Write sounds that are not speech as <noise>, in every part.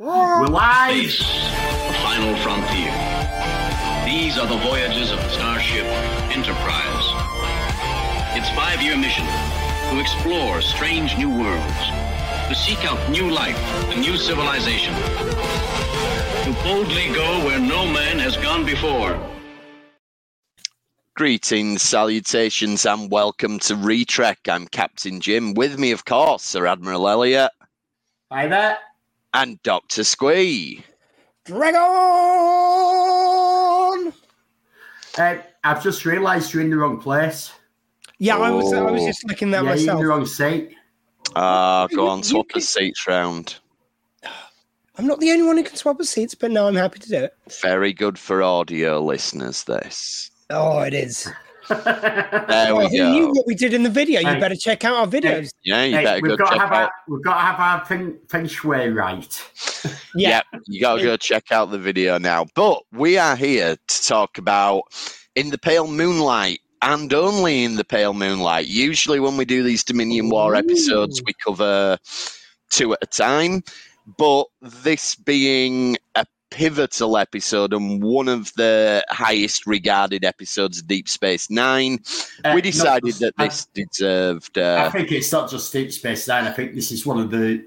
We're live. Space, the final frontier. These are the voyages of the starship Enterprise. Its five-year mission to explore strange new worlds, to seek out new life and new civilization, to boldly go where no man has gone before. Greetings, salutations, and welcome to Retrek. I'm Captain Jim. With me, of course, Sir Admiral Elliot Hi there. And Doctor Squee. Dragon! Uh, I've just realised you're in the wrong place. Yeah, I was I was Oh. just looking that yeah, you're in myself. the wrong seat. Ah, go You- on, you swap the could- seats round. I'm not the only one who can swap the seats, but no, I'm happy to do it. Very good for audio listeners, this. Oh, it is. There we who knew what we did in the video? You Hey. better check out our videos. Yeah, you Hey, better we've go got to check have out. our we've got to have our feng, feng shui right. Yeah. Yep, you got to go check out the video now. But we are here to talk about In the Pale Moonlight and only In the Pale Moonlight. Usually, when we do these Dominion War episodes, we cover two at a time. But this being a pivotal episode and one of the highest regarded episodes of Deep Space Nine, Uh, we decided just- that I- this deserved. I, Uh, think it's not just Deep Space Nine. I think this is one of the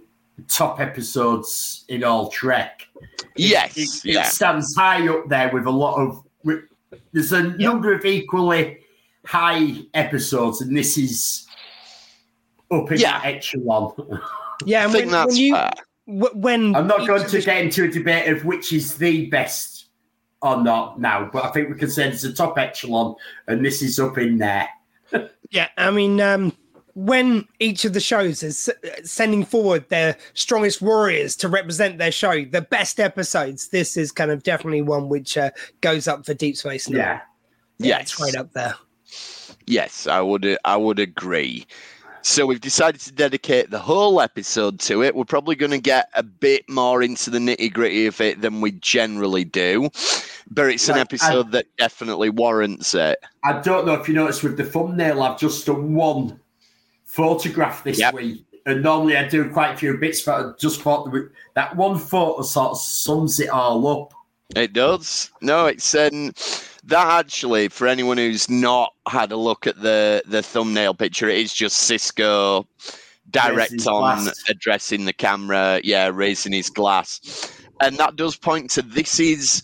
top episodes in all Trek. It- yes, it, it yeah. stands high up there with a lot of. with- There's a number of equally high episodes, and this is up in Yeah. that echelon. Yeah, I and think when, that's when you fair. Wh- when I'm not going to get into a debate of which is the best or not now, but I think we can say it's a top echelon, and this is up in there. <laughs> Yeah, I mean, um, when each of the shows is sending forward their strongest warriors to represent their show, the best episodes, this is kind of definitely one which uh, goes up for Deep Space Nine. Yeah. Yeah, Yes. it's right up there. Yes, I would. I would agree. So we've decided to dedicate the whole episode to it. We're probably going to get a bit more into the nitty gritty of it than we generally do, but it's an Like, episode that definitely warrants it. I don't know if you noticed with the thumbnail, I've just done one photograph this Yep. week. And normally I do quite a few bits, but I just thought that, that one photo sort of sums it all up. It does. No, it's um, that actually for anyone who's not had a look at the the thumbnail picture, it is just Sisko direct on glass. addressing the camera, yeah, raising his glass, and that does point to this is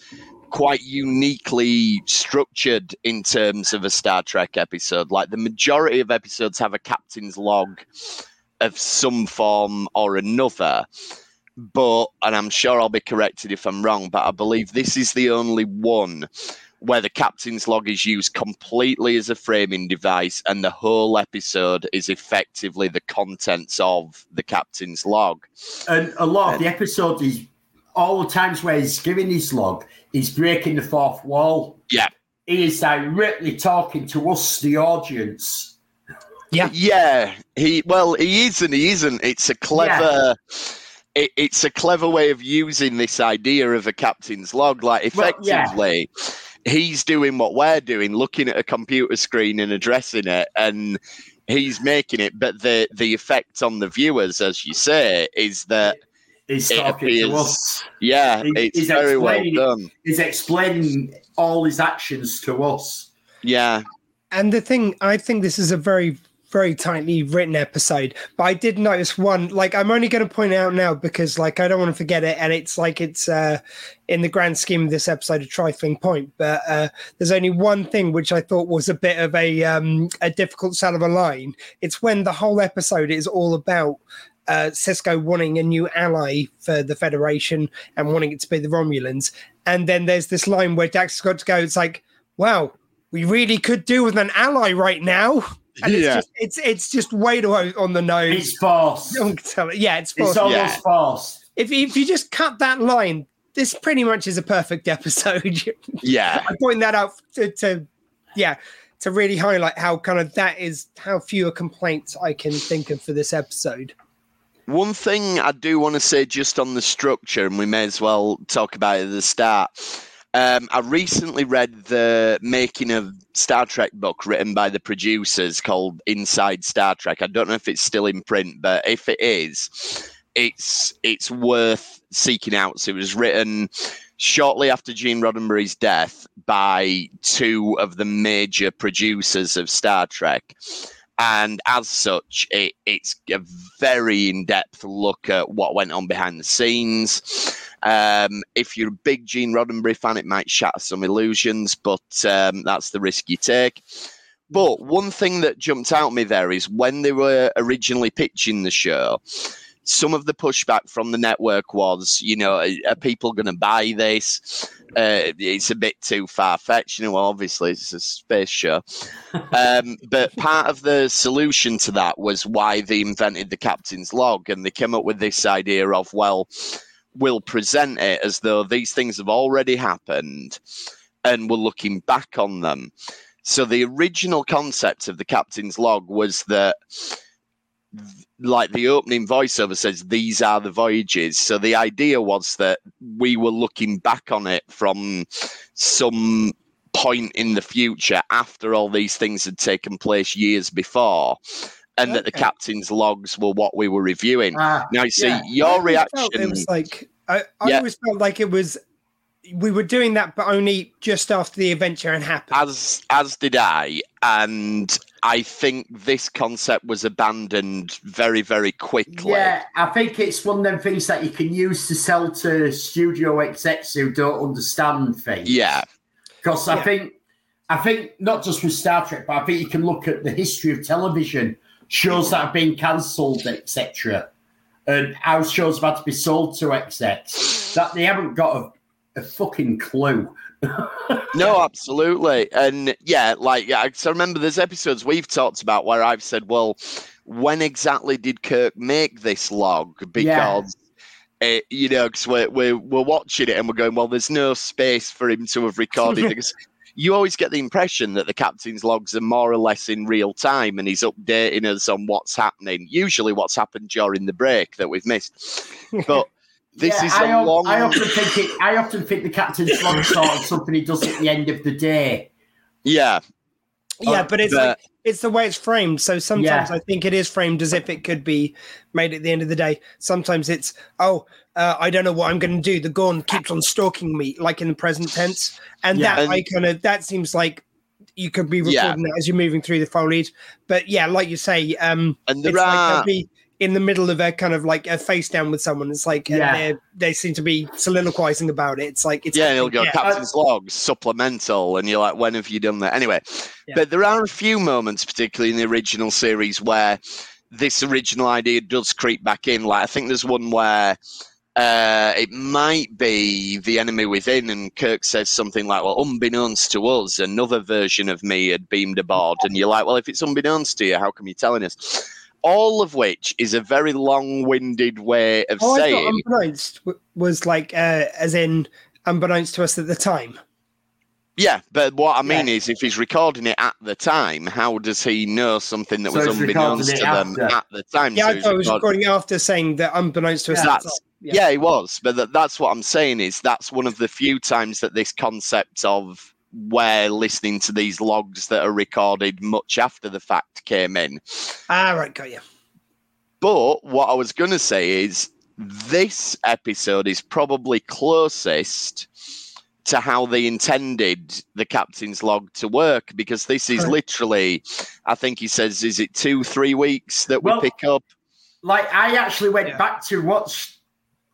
quite uniquely structured in terms of a Star Trek episode. Like the majority of episodes have a captain's log of some form or another but and I'm sure I'll be corrected if I'm wrong, but I believe this is the only one where the captain's log is used completely as a framing device and the whole episode is effectively the contents of the captain's log. And a lot of the episode is all the times where he's giving his log, he's breaking the fourth wall. Yeah. He is directly talking to us, the audience. Yeah. Yeah, he well, he is and he isn't. It's a clever it, it's a clever way of using this idea of a captain's log. Like Well, yeah. Effectively, he's doing what we're doing, looking at a computer screen and addressing it, and he's making it. But the the effect on the viewers, as you say, is that He's It talking appears- to us. yeah, He- it's he's very well done. He's explaining all his actions to us. Yeah, And the thing, I think this is a very, very tightly written episode. But I did notice one, like I'm only going to point out now because, like, I don't want to forget it, and it's like it's uh, in the grand scheme of this episode a trifling point. But uh, there's only one thing which I thought was a bit of a um, a difficult sell of a line. It's when the whole episode is all about. Uh, Sisko wanting a new ally for the Federation and wanting it to be the Romulans, and then there's this line where Dax has got to go. It's like, wow, we really could do with an ally right now. And it's Yeah. just it's it's just way too on the nose. It's forced. <laughs> Don't tell it. Yeah, it's, It's almost Yeah. forced. if if you just cut that line, this pretty much is a perfect episode. <laughs> yeah, I point that out to, to yeah to really highlight how kind of that is how fewer complaints I can think of for this episode. One thing I do want to say just on the structure, and we may as well talk about it at the start. Um, I recently read the making of Star Trek book written by the producers called Inside Star Trek. I don't know if it's still in print, but if it is, it's it's worth seeking out. So it was written shortly after Gene Roddenberry's death by two of the major producers of Star Trek. And as such, it, it's a very in depth look at what went on behind the scenes. Um, if you're a big Gene Roddenberry fan, it might shatter some illusions, but um, that's the risk you take. But one thing that jumped out at me there is when they were originally pitching the show, some of the pushback from the network was, you know, are people going to buy this? Uh, it's a bit too far fetched. You know, well, obviously it's a space show. <laughs> Um, but part of the solution to that was why they invented the captain's log, and they came up with this idea of, well, we'll present it as though these things have already happened, and we're looking back on them. So the original concept of the captain's log was that like the opening voiceover says these are the voyages so the idea was that we were looking back on it from some point in the future after all these things had taken place years before and okay. that the captain's logs were what we were reviewing uh, now see yeah. your reaction it was like i, I yeah. always felt like it was we were doing that, but only just after the adventure had happened. As as did I, and I think this concept was abandoned very very quickly. Yeah, I think it's one of them things that you can use to sell to studio execs who don't understand things. Yeah, because I yeah. think I think not just with Star Trek, but I think you can look at the history of television, shows that have been cancelled, etc. And how shows have had to be sold to execs that they haven't got a a fucking clue. <laughs> no, absolutely. And yeah, like, yeah, so remember there's episodes we've talked about where I've said, well, when exactly did Kirk make this log? Because. Yeah. It, you know, because we're, we're, we're watching it and we're going, well, there's no space for him to have recorded <laughs> because you always get the impression that the captain's logs are more or less in real time and he's updating us on what's happening, usually what's happened during the break that we've missed. <laughs> But this yeah, is a I, long. I often think it. I often think the captain's log sort of something he does at the end of the day. Yeah. Yeah, but it's like, it's the way it's framed. So sometimes yeah. I think it is framed as if it could be made at the end of the day. Sometimes it's oh, uh, I don't know what I'm going to do. The Gorn keeps on stalking me, like in the present tense, and yeah. that and, I kind of that seems like you could be recording yeah. that as you're moving through the foliage. But yeah, like you say, um, and there are. Like be, in the middle of a kind of like a face down with someone. It's like yeah. they seem to be soliloquizing about it. It's like it's yeah, and he'll go yeah. Captain's Logs supplemental, and you're like, when have you done that? Anyway, yeah. but there are a few moments, particularly in the original series, where this original idea does creep back in. Like I think there's one where. Uh, it might be the enemy within, and Kirk says something like, "Well, unbeknownst to us, another version of me had beamed aboard." And you're like, "Well, if it's unbeknownst to you, how come you're telling us?" All of which is a very long-winded way of oh, saying unbeknownst was like uh, as in unbeknownst to us at the time. Yeah, but what I mean yeah. is, if he's recording it at the time, how does he know something that so was unbeknownst to them at the time? Yeah, so I thought he was recording after saying that unbeknownst to us. Yeah. That's, yeah. yeah, he was, but that, that's what I'm saying is that's one of the few times that this concept of where listening to these logs that are recorded much after the fact came in. Ah, right, got you. But what I was going to say is this episode is probably closest to how they intended the captain's log to work because this is literally, I think he says, is it two, three weeks that we well, pick up? Like, I actually went yeah. back to watch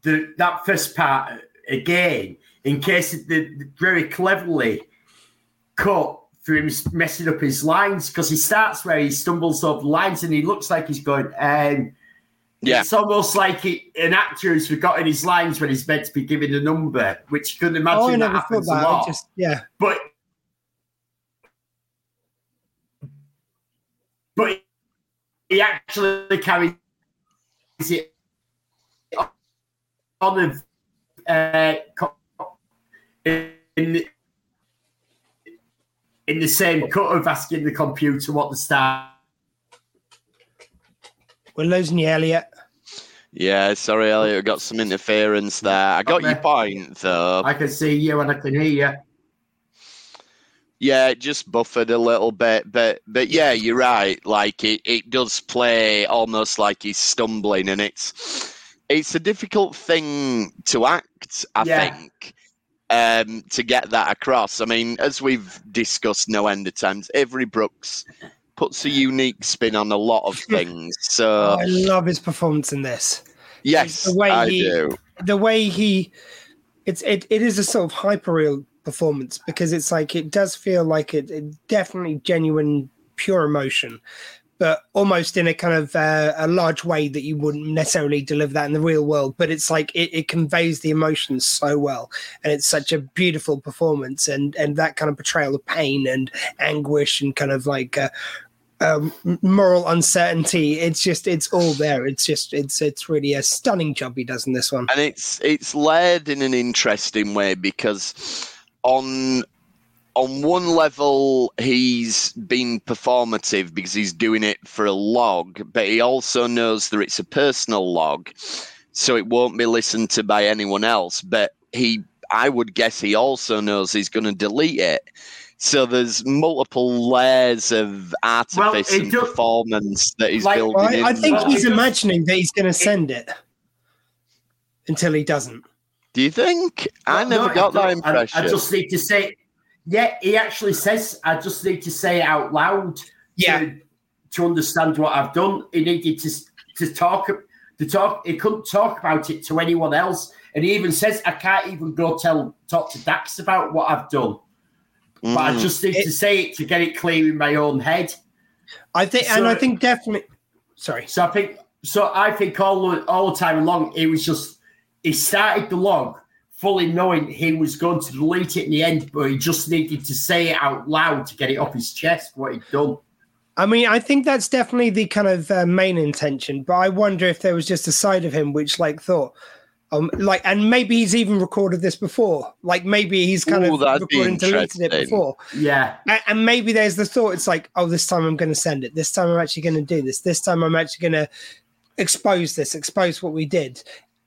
the that first part again in case the, very cleverly cut for him messing up his lines because he starts where he stumbles over lines and he looks like he's going. Um, yeah. It's almost like he, an actor who's forgotten his lines when he's meant to be giving a number, which you couldn't imagine oh, I that happens that. a lot. Just, yeah. But but he actually carries it on the uh, in in the same cut of asking the computer what the star. We're losing you, Elliot. Yeah, sorry, Elliot. Got some interference there. I got your point, though. I can see you and I can hear you. Yeah, it just buffered a little bit, but but yeah, you're right. Like it, it does play almost like he's stumbling, and it's it's a difficult thing to act, I Yeah. think, um, to get that across. I mean, as we've discussed no end of times, Avery Brooks puts a unique spin on a lot of <laughs> things. So, Oh, I love his performance in this. yes, the way I he- do. the way he it's it, it is a sort of hyper real performance because it's like it does feel like it, it definitely genuine pure emotion but almost in a kind of uh, a large way that you wouldn't necessarily deliver that in the real world. But it's like it, it conveys the emotions so well and it's such a beautiful performance and and that kind of portrayal of pain and anguish and kind of like uh, um, moral uncertainty. It's just it's all there. It's just it's it's really a stunning job he does in this one. And it's it's layered in an interesting way because on on one level he's been performative because he's doing it for a log but he also knows that it's a personal log so it won't be listened to by anyone else but he i would guess he also knows he's going to delete it so there's multiple layers of artifice it and do- performance that he's Like, building Well, I, I think there. he's Well, it imagining that he's going to send it until he doesn't. do you think i No, never no, got that don't. I- impression I, just need to say, yeah, he actually says, I just need to say it out loud Yeah. to, to understand what I've done. He needed to to talk to talk. He couldn't talk about it to anyone else, and he even says, I can't even go tell talk to Dax about what I've done. But I Mm. just need It- to say it to get it clear in my own head. I think, and I think definitely. Sorry. So I think so. I think all the, all the time along, it was just he started the log fully knowing he was going to delete it in the end, but he just needed to say it out loud to get it off his chest what he'd done. I mean, I think that's definitely the kind of uh, main intention, but I wonder if there was just a side of him which, like, thought, um, like, and maybe he's even recorded this before. Like, maybe he's kind Ooh, of recorded and deleted it before. Yeah, A- And maybe there's the thought, it's like, oh, this time I'm going to send it. This time I'm actually going to do this. This time I'm actually going to expose this, expose what we did.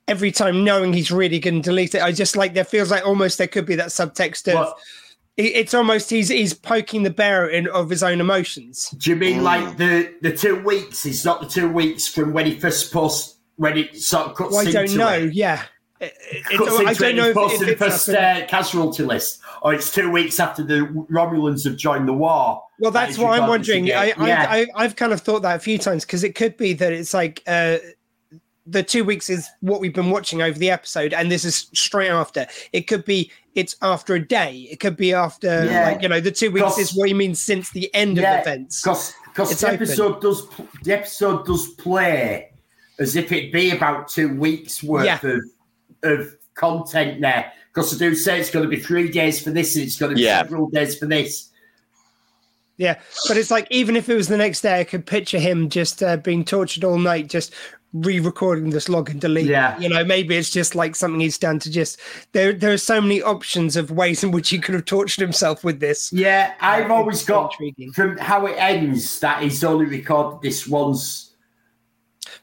Every time knowing he's really going to delete it, I just like there feels like almost there could be that subtext of Well- it's almost he's he's poking the bear in of his own emotions. do you mean Mm. like the the two weeks? Is not the two weeks from when he first post when it sort of cuts Well, I don't know. it. Yeah, It- it- Cuts it's- I don't and know if, if the it's first uh, casualty list, or it's two weeks after the Romulans have joined the war. Well, that's is what I'm wondering. I. Yeah. I, I, I've kind of thought that a few times because it could be that it's like uh, the two weeks is what we've been watching over the episode, and this is straight after. It could be it's after a day. It could be after, Yeah. like, you know, the two weeks is what you mean since the end Yeah, of events. because because It's the open. episode does the episode does play as if it'd be about two weeks worth Yeah. of of content there. Because they do say it's going to be three days for this, and it's going to be Yeah. several days for this. Yeah, but it's like even if it was the next day, I could picture him just uh, being tortured all night, just re-recording this log and delete. Yeah. you know, maybe it's just like something he's done to just. There, there are so many options of ways in which he could have tortured himself with this. Yeah, I've it's always got intriguing. from how it ends that he's only recorded this once.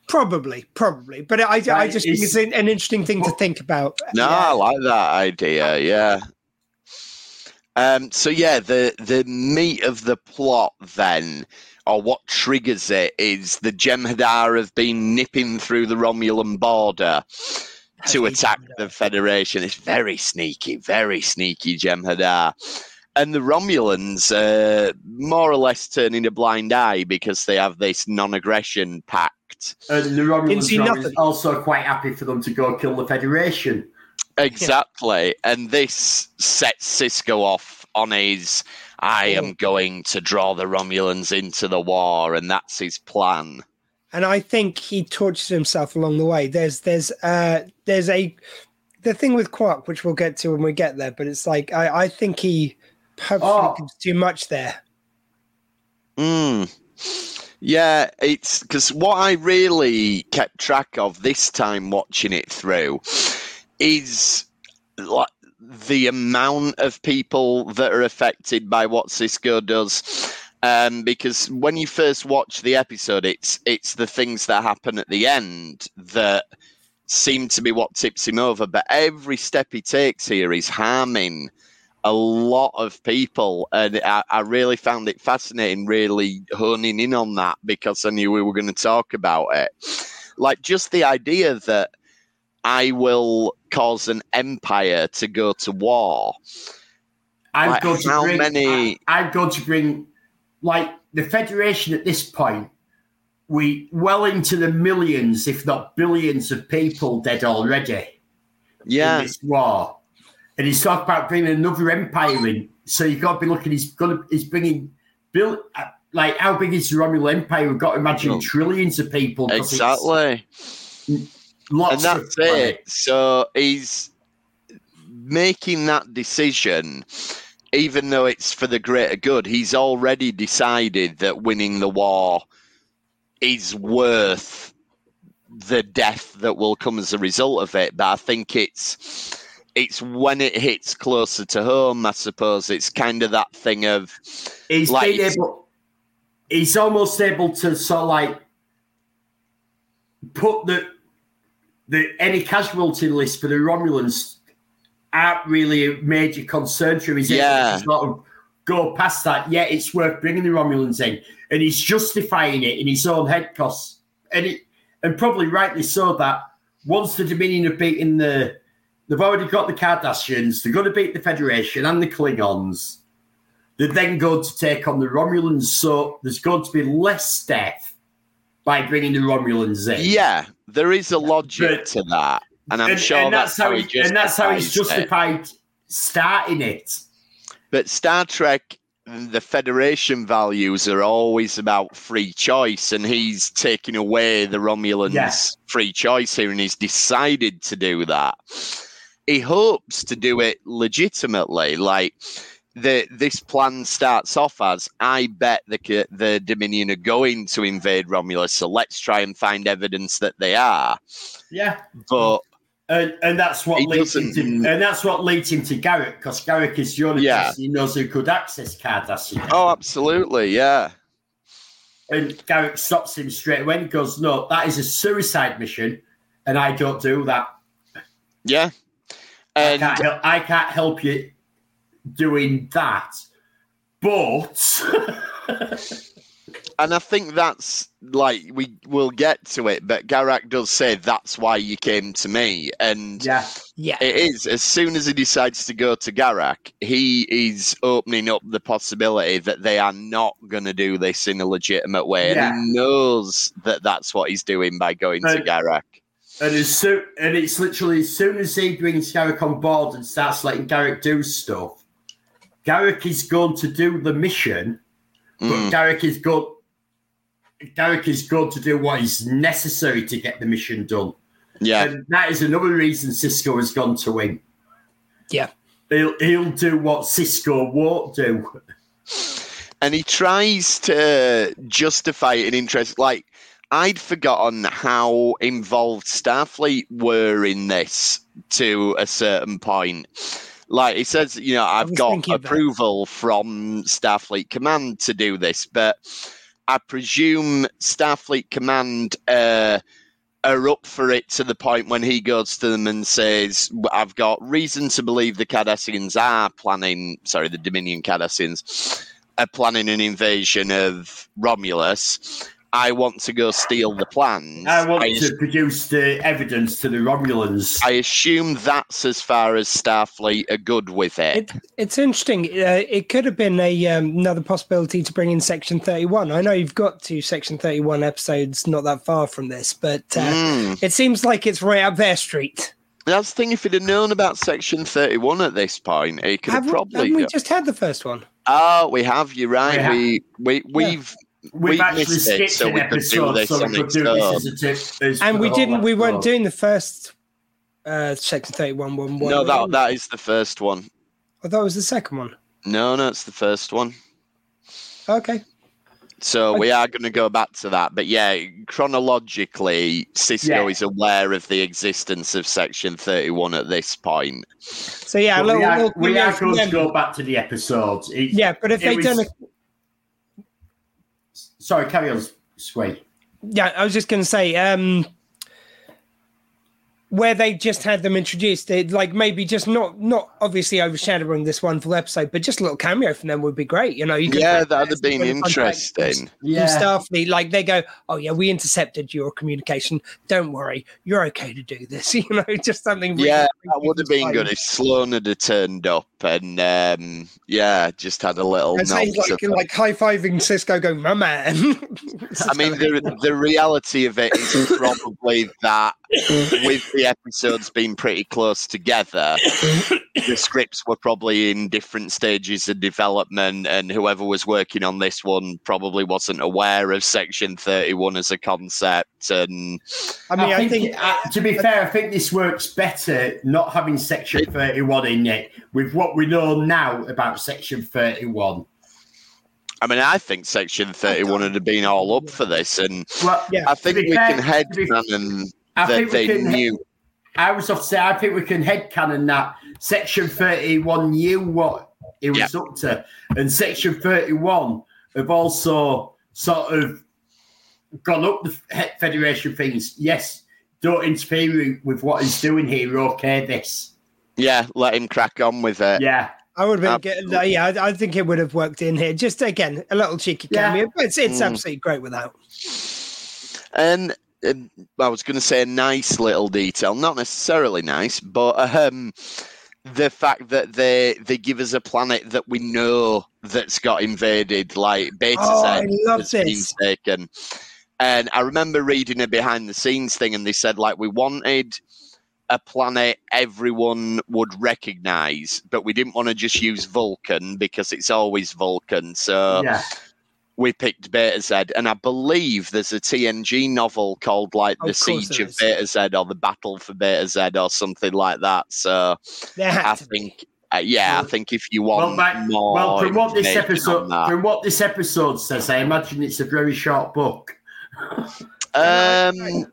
Probably, probably, but I, I Right, just think it's- it's an, an interesting thing to think about. No, I like that idea. Yeah. Um, so yeah, the the meat of the plot then, or what triggers it, is the Jem'Hadar have been nipping through the Romulan border to attack the Federation. It's very sneaky, very sneaky Jem'Hadar. And the Romulans are more or less turning a blind eye because they have this non-aggression pact. And the Romulans see are also quite happy for them to go kill the Federation. Exactly. And this sets Sisko off on his I am going to draw the Romulans into the war, and that's his plan. and I think he tortures himself along the way. There's, there's, uh, there's a the thing with Quark, which we'll get to when we get there, but it's like I, I think he purposely Oh. gives too much there. Mm. Yeah, it's because what I really kept track of this time watching it through is like the amount of people that are affected by what Sisko does. Um, because when you first watch the episode, it's it's the things that happen at the end that seem to be what tips him over. But every step he takes here is harming a lot of people, and I, I really found it fascinating, really honing in on that because I knew we were going to talk about it. Like just the idea that I will cause an empire to go to war. I'm Like, going to bring, many- I, I'm going to bring, like, the Federation at this point, we well into the millions, if not billions, of people dead already Yeah, in this war. And he's talking about bringing another empire in. So you've got to be looking, he's to, he's bringing, bill, like, how big is the Romulan Empire? We've got to imagine trillions of people. exactly. Lots and that's it. So he's making that decision, even though it's for the greater good. He's already decided that winning the war is worth the death that will come as a result of it. But I think it's it's when it hits closer to home. I suppose it's kind of that thing of He's like- able. He's almost able to sort of like put the the any casualty list for the Romulans aren't really a major concern to him. He's Yeah. to sort of go past that. Yeah, it's worth bringing the Romulans in, and he's justifying it in his own head, cause and it and probably rightly so that once the Dominion have beaten the, they've already got the Cardassians, they're going to beat the Federation and the Klingons. They're then going to take on the Romulans, so there's going to be less death by bringing the Romulans in. yeah, there is a logic But- to that, and I'm and, sure and that's, how he he, and that's how he's justifies it. justified starting it. But Star Trek, the Federation values are always about free choice, and he's taking away the Romulans' Yeah. free choice here, and he's decided to do that. He hopes to do it legitimately, like. The, this plan starts off as I bet the the Dominion are going to invade Romulus, so let's try and find evidence that they are. Yeah, But and and that's what leads him to, and that's what leads him to Garak because Garak is the only Yeah. person he knows who could access Cardassian. oh, absolutely, yeah, And Garak stops him straight away and goes, "No, that is a suicide mission, and I don't do that. yeah. I can't I can't help you doing that." But <laughs> and I think that's like we will get to it, but Garak does say that's why you came to me, and yeah, Yeah. it is as soon as he decides to go to Garak, he is opening up the possibility that they are not going to do this in a legitimate way, Yeah. and he knows that that's what he's doing by going to But- Garak. and as soon and it's literally as soon as he brings Garak on board and starts letting Garak do stuff, Garak is going to do the mission, but Mm, Garak is going. Garak is going to do what is necessary to get the mission done. yeah, And that is another reason Sisko has gone to win. Yeah. He'll, he'll do what Sisko won't do. and he tries to justify it in interest like i'd forgotten how involved starfleet were in this to a certain point like he says you know i've got of that. approval from starfleet command to do this but i presume starfleet command uh are up for it to the point when he goes to them and says, I've got reason to believe the Cardassians are planning, sorry, the Dominion Cardassians are planning an invasion of Romulus. I want to go steal the plans. I want I, to produce the evidence to the Romulans. I assume that's as far as Starfleet are good with it. It, it's interesting. Uh, it could have been a um, another possibility to bring in Section Thirty One. I know you've got two Section Thirty One episodes not that far from this, but uh, Mm. it seems like it's right up their street. That's the thing. If he'd have known about Section Thirty-One at this point, he could have, Have we, probably. haven't we just had the first one? Oh, we have. You're right. We have. We we we've We've we've actually missed it, skipped so an we episode, so we could its do this as a tip. as And we didn't. We weren't episode. doing the first uh, Section Thirty One one. No, that that is the first one. I thought it was the second one. No, no, it's the first one. Okay. So we are going to go back to that. But yeah, chronologically, Sisko Yeah. is aware of the existence of Section 31 at this point. So yeah, a But little, we are, little we cameo are from going to go back to the episodes. It- Yeah, but if they was- done a Sorry, carry on, Sway. Yeah, I was just going to say, um, where they just had them introduced, it like maybe just not not obviously overshadowing this wonderful episode, but just a little cameo from them would be great. You know, you could yeah, that'd have been interesting. Yeah, Starfleet, like they go, oh yeah, we intercepted your communication. Don't worry, you're okay to do this. <laughs> You know, just something. Really yeah, that would have been good if Sloan had turned up and um, yeah, just had a little. And like, like high fiving Sisko, going, my man. I mean, the the reality of it is <laughs> probably that with the episodes being pretty close together, the <coughs> scripts were probably in different stages of development, and whoever was working on this one probably wasn't aware of Section 31 as a concept. And I mean, I, I think, think uh, to be fair, I think this works better not having Section 31 in it with what we know now about Section 31. I mean, I think Section 31 would have been all up for this, and well, yeah, I think we fair, can head canon that they can, knew. I was off to say, I think we can head canon that Section 31 knew what it was yeah. up to, and Section 31 have also sort of gone up the Federation things. Yes, don't interfere with what he's doing here. Okay, this. Yeah, let him crack on with it. Yeah. I would have been, uh, yeah, I, I, think it would have worked in here. Just again, a little cheeky cameo, but it's, it's mm. absolutely great without. And um, I was going to say a nice little detail, not necessarily nice, but um, the fact that they they give us a planet that we know that's got invaded, like Beta oh, I love this. taken. And I remember reading a behind the scenes thing, and they said like we wanted a planet everyone would recognize, but we didn't want to just use Vulcan because it's always Vulcan. So yeah. We picked Betazed, and I believe there's a TNG novel called like The Siege of Betazed or The Battle for Betazed or something like that. So I think. Uh, yeah, I think if you want well, more, well, from what this episode, from what this episode says, I imagine it's a very short book. um,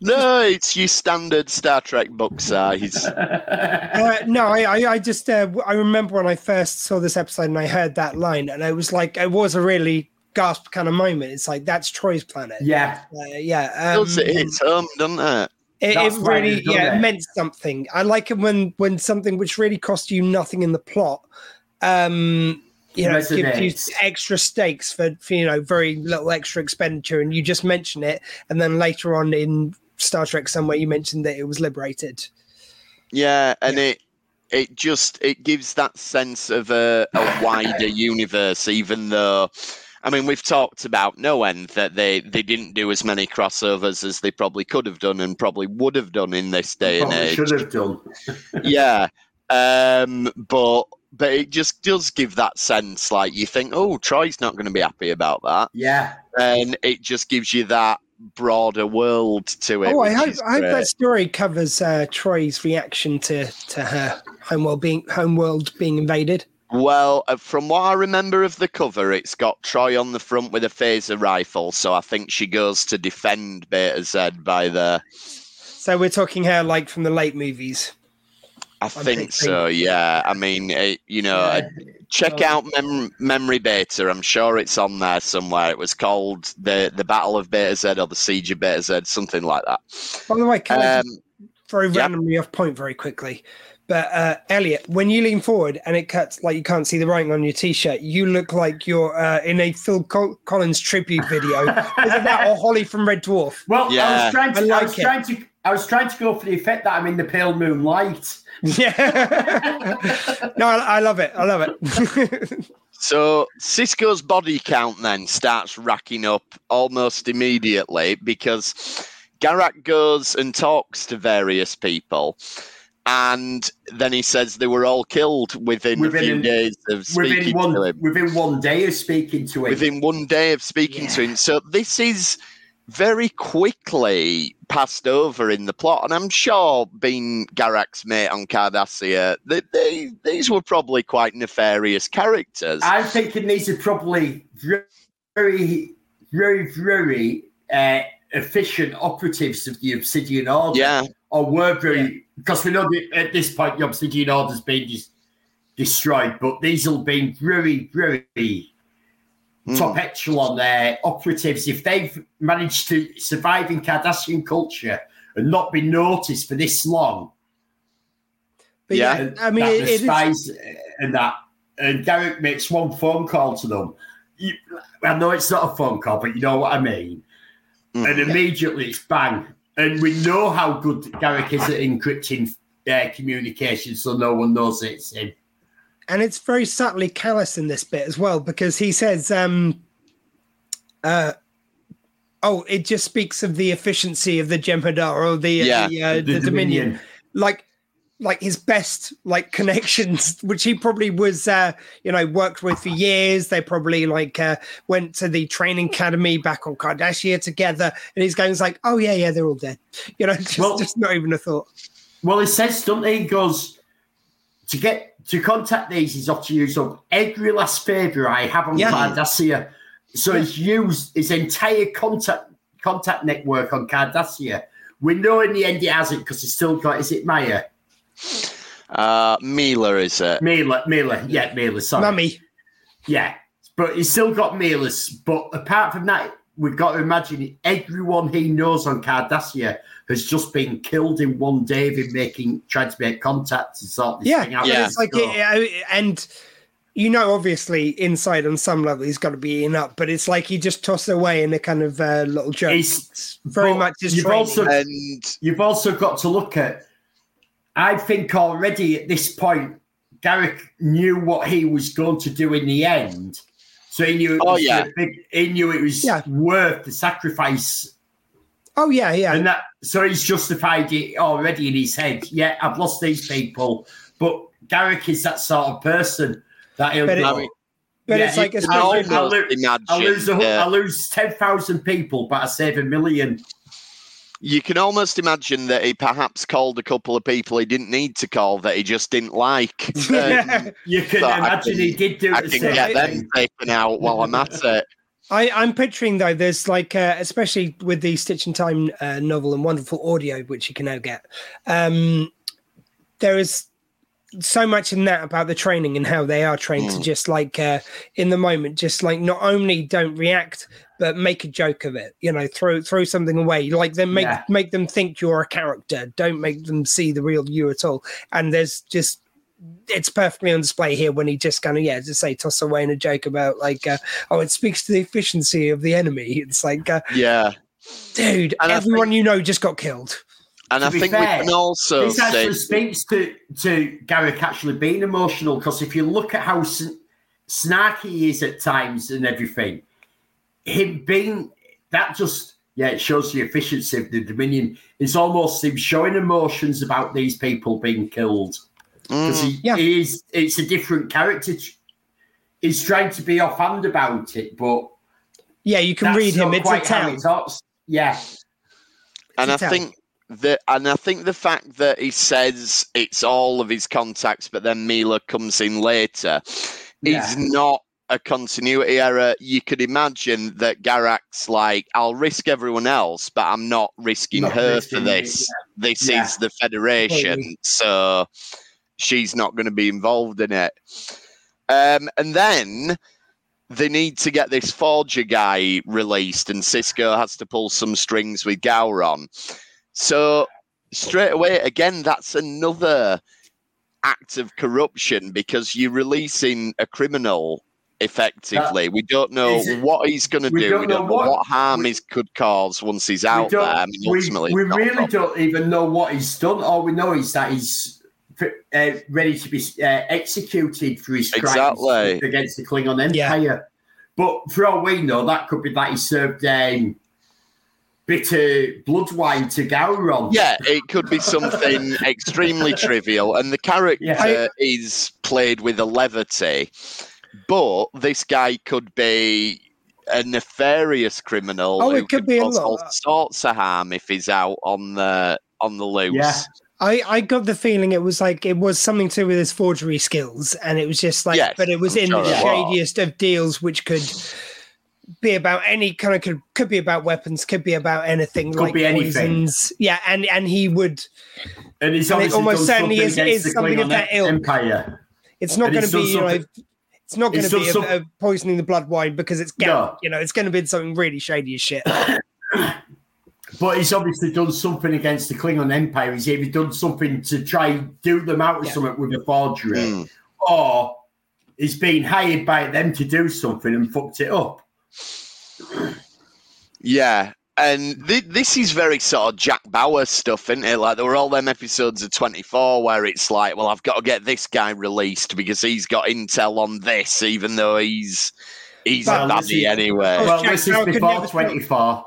No, it's your standard Star Trek book size. <laughs> uh, no, I, I, I just, uh, I remember when I first saw this episode and I heard that line, and I was like, it was a really gasp kind of moment. It's like that's Troi's planet. Yeah, uh, yeah. Um, it hits home, doesn't it? It, it really, yeah, it? it meant something. I like it when when something which really cost you nothing in the plot, um, you know, gives you extra stakes for, for you know very little extra expenditure, and you just mention it, and then later on in Star Trek somewhere you mentioned that it was liberated. Yeah, and yeah. it it just it gives that sense of a, a wider universe, even though. I mean, we've talked about no end that they, they didn't do as many crossovers as they probably could have done and probably would have done in this day and age. Should have done. <laughs> yeah, um, but but it just does give that sense, like you think, oh, Troi's not going to be happy about that. Yeah, and it just gives you that broader world to it. Oh, I hope, I hope that story covers uh, Troi's reaction to to her homeworld being homeworld being invaded. Well, uh, from what I remember of the cover, it's got Troi on the front with a phaser rifle, so I think she goes to defend Betazed by the. So we're talking her like from the late movies. I think so. Yeah. I mean, it, you know, yeah. check out Mem- Memory Beta. I'm sure it's on there somewhere. It was called the the Battle of Beta Betazed or the Siege of Beta Betazed, something like that. By the way, can um, I very randomly yep. off point very quickly? But uh, Elliot, when you lean forward and it cuts like you can't see the writing on your t-shirt, you look like you're uh, in a Phil Col- Collins tribute video. Is that or Holly from Red Dwarf? Well, yeah. I was trying to. I, like I was it. trying to. I was trying to go for the effect that I'm in the pale moonlight. <laughs> Yeah. no, I, I love it. I love it. <laughs> so Sisko's body count then starts racking up almost immediately because Garak goes and talks to various people. And then he says they were all killed within, within a few days of speaking within one, to him. Within one day of speaking to him. Within one day of speaking yeah. to him. So this is very quickly passed over in the plot. And I'm sure, being Garak's mate on Cardassia, they, they, these were probably quite nefarious characters. I think thinking these are probably very, very, very uh, efficient operatives of the Obsidian Order. Yeah. Or were very, yeah. because we know that at this point the Obsidian Order's been just destroyed, but these will be very, very mm. top echelon uh, operatives, if they've managed to survive in Cardassian culture and not been noticed for this long. But Yeah. yeah, I mean, that it, the it is, spies and that, and Garak makes one phone call to them. You, I know it's not a phone call, but you know what I mean. Mhm. And immediately it's bang, and we know how good Garak is at encrypting uh, communication, so no one knows it's him. And it's very subtly callous in this bit as well because he says, um, uh, "Oh, it just speaks of the efficiency of the Jem'Hadar or the Yeah, the, uh, the, Dominion. like." Like his best like connections, <laughs> which he probably was, uh, you know, worked with for years. They probably like uh, went to the training academy back on Cardassia together, and he's going he's like, "Oh yeah, yeah, they're all dead." You know, <laughs> just, Well- just not even a thought. Well, he says, don't he? He goes to get to contact these. He's got to use up every last favour I have on Yeah. Cardassia. So he's used his entire contact contact network on Cardassia. We know in the end he hasn't because he's still got. Is it Maya? Uh, Mila is it? Mila, Mila, yeah, Mila. Sorry, Mummy, yeah, but he's still got Mila's. But apart from that, we've got to imagine everyone he knows on Cardassia has just been killed in one day of him making trying to make contact and sort this yeah, thing out. Yeah. It's like, So- it, and you know, obviously, inside on some level, he's got to be in up, but it's like he just tossed away in a kind of uh, little joke. It's- It's very much his you've also- And You've also got to look at. I think already at this point, Garak knew what he was going to do in the end, so he knew. It Oh, was yeah. big, he knew it was Yeah. worth the sacrifice, oh yeah, yeah, and that. So he's justified it already in his head. Yeah, I've lost these people, but Garak is that sort of person that he'll But it- go, I mean, but yeah, it's like he- I especially I'll almost lo- imagine I lose, a, hun- I lose ten thousand people, but I save a million. you can almost imagine that he perhaps called a couple of people he didn't need to call that he just didn't like. And <laughs> You um, can So imagine can- he did do I the can same get them taken out while I'm at it. I, I'm picturing though, there's like, uh, especially with the Stitch in Time uh, novel and wonderful audio, which you can now get. Um, there is so much in that about the training and how they are trained to Mm. just like uh, in the moment, just like not only don't react but make a joke of it. You know, throw throw something away, like then make Yeah. make them think you're a character. Don't make them see the real you at all. And there's just it's perfectly on display here when he just kind of yeah just say toss away in a joke about like uh, oh it speaks to the efficiency of the enemy <laughs> it's like uh, Yeah. dude And everyone think- you know just got killed And To I think fair, we can also this say actually speaks to to Garak actually being emotional because if you look at how sn- snarky he is at times and everything, him being that just yeah, it shows the efficiency of the Dominion. It's almost him showing emotions about these people being killed because Mm, he, Yeah. he is. It's a different character. He's trying to be offhand about it, but yeah you can read him it's a quite how town he. Yeah, and I town. think that and I think the fact that he says it's all of his contacts, but then Mila comes in later Yeah. is not a continuity error. You could imagine that Garak's like, I'll risk everyone else, but I'm not risking Not her risking for me, this. This Yeah. is the Federation, Totally. so she's not going to be involved in it. Um, and then they need to get this Forger guy released, and Sisko has to pull some strings with Gowron. So straight away, again, that's another act of corruption because you're releasing a criminal effectively. we don't know it- what he's going to do. we don't know what- what, harm he could cause once he's out there. I mean, we, ultimately, we a really problem. don't even know what he's done. All we know is that he's uh, ready to be uh, executed for his crimes Exactly. against the Klingon Yeah. Empire. But for all we know, that could be that he served um, bitter blood wine to Gowron. Yeah, it could be something <laughs> extremely trivial, and the character Yeah. is played with a levity. But this guy could be a nefarious criminal. Oh, who it could be cause all sorts of harm if he's out on the on the loose. Yeah. I, I got the feeling it was like it was something to do with his forgery skills, and it was just like, Yes, but it was I'm in sure the shadiest of deals, which could be about any kind of could could be about weapons, could be about anything, Could like be anything. Yeah, and and he would. And he's And it almost certainly is- is something of that ilk. Empire. It's not going to be, you know, it's not going to be a, some- a poisoning the blood wine because it's gout. No. You know, it's going to be something really shady as shit. <laughs> but he's obviously done something against the Klingon Empire. He's either done something to try and do them out of Yeah. something with a forgery, Mm. or he's been hired by them to do something and fucked it up. Yeah. And th- this is very sort of Jack Bauer stuff, isn't it? Like there were all them episodes of 24 where it's like, well, I've got to get this guy released because he's got intel on this, even though he's he's Well, a this baddie anyway. Well, Jack this is Bauer before never tell- 24.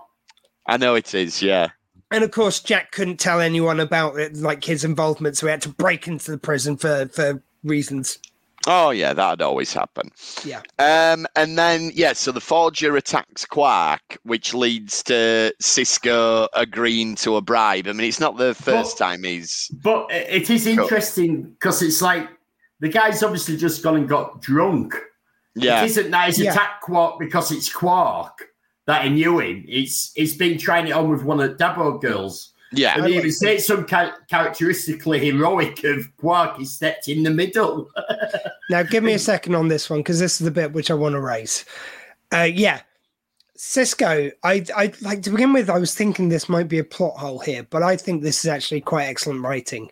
I know it is, yeah. And of course, Jack couldn't tell anyone about it, like his involvement, so he had to break into the prison for for reasons. Oh yeah, that'd always happen. Yeah. Um, and then yeah, so the forger attacks Quark, which leads to Sisko agreeing to a bribe. I mean, it's not the first Well- time he's But it is interesting because it's like the guy's obviously just gone and got drunk. yeah. It isn't that he's Yeah. attacked Quark because it's Quark that he knew him. It's it's been trying it on with one of the Dabo girls. Yeah, And I he like even said some cha- characteristically heroic of Quark. He stepped in the middle. <laughs> Now, give me a second on this one because this is the bit which I want to raise. Uh, yeah, Sisko. I, I like to begin with. I was thinking this might be a plot hole here, but I think this is actually quite excellent writing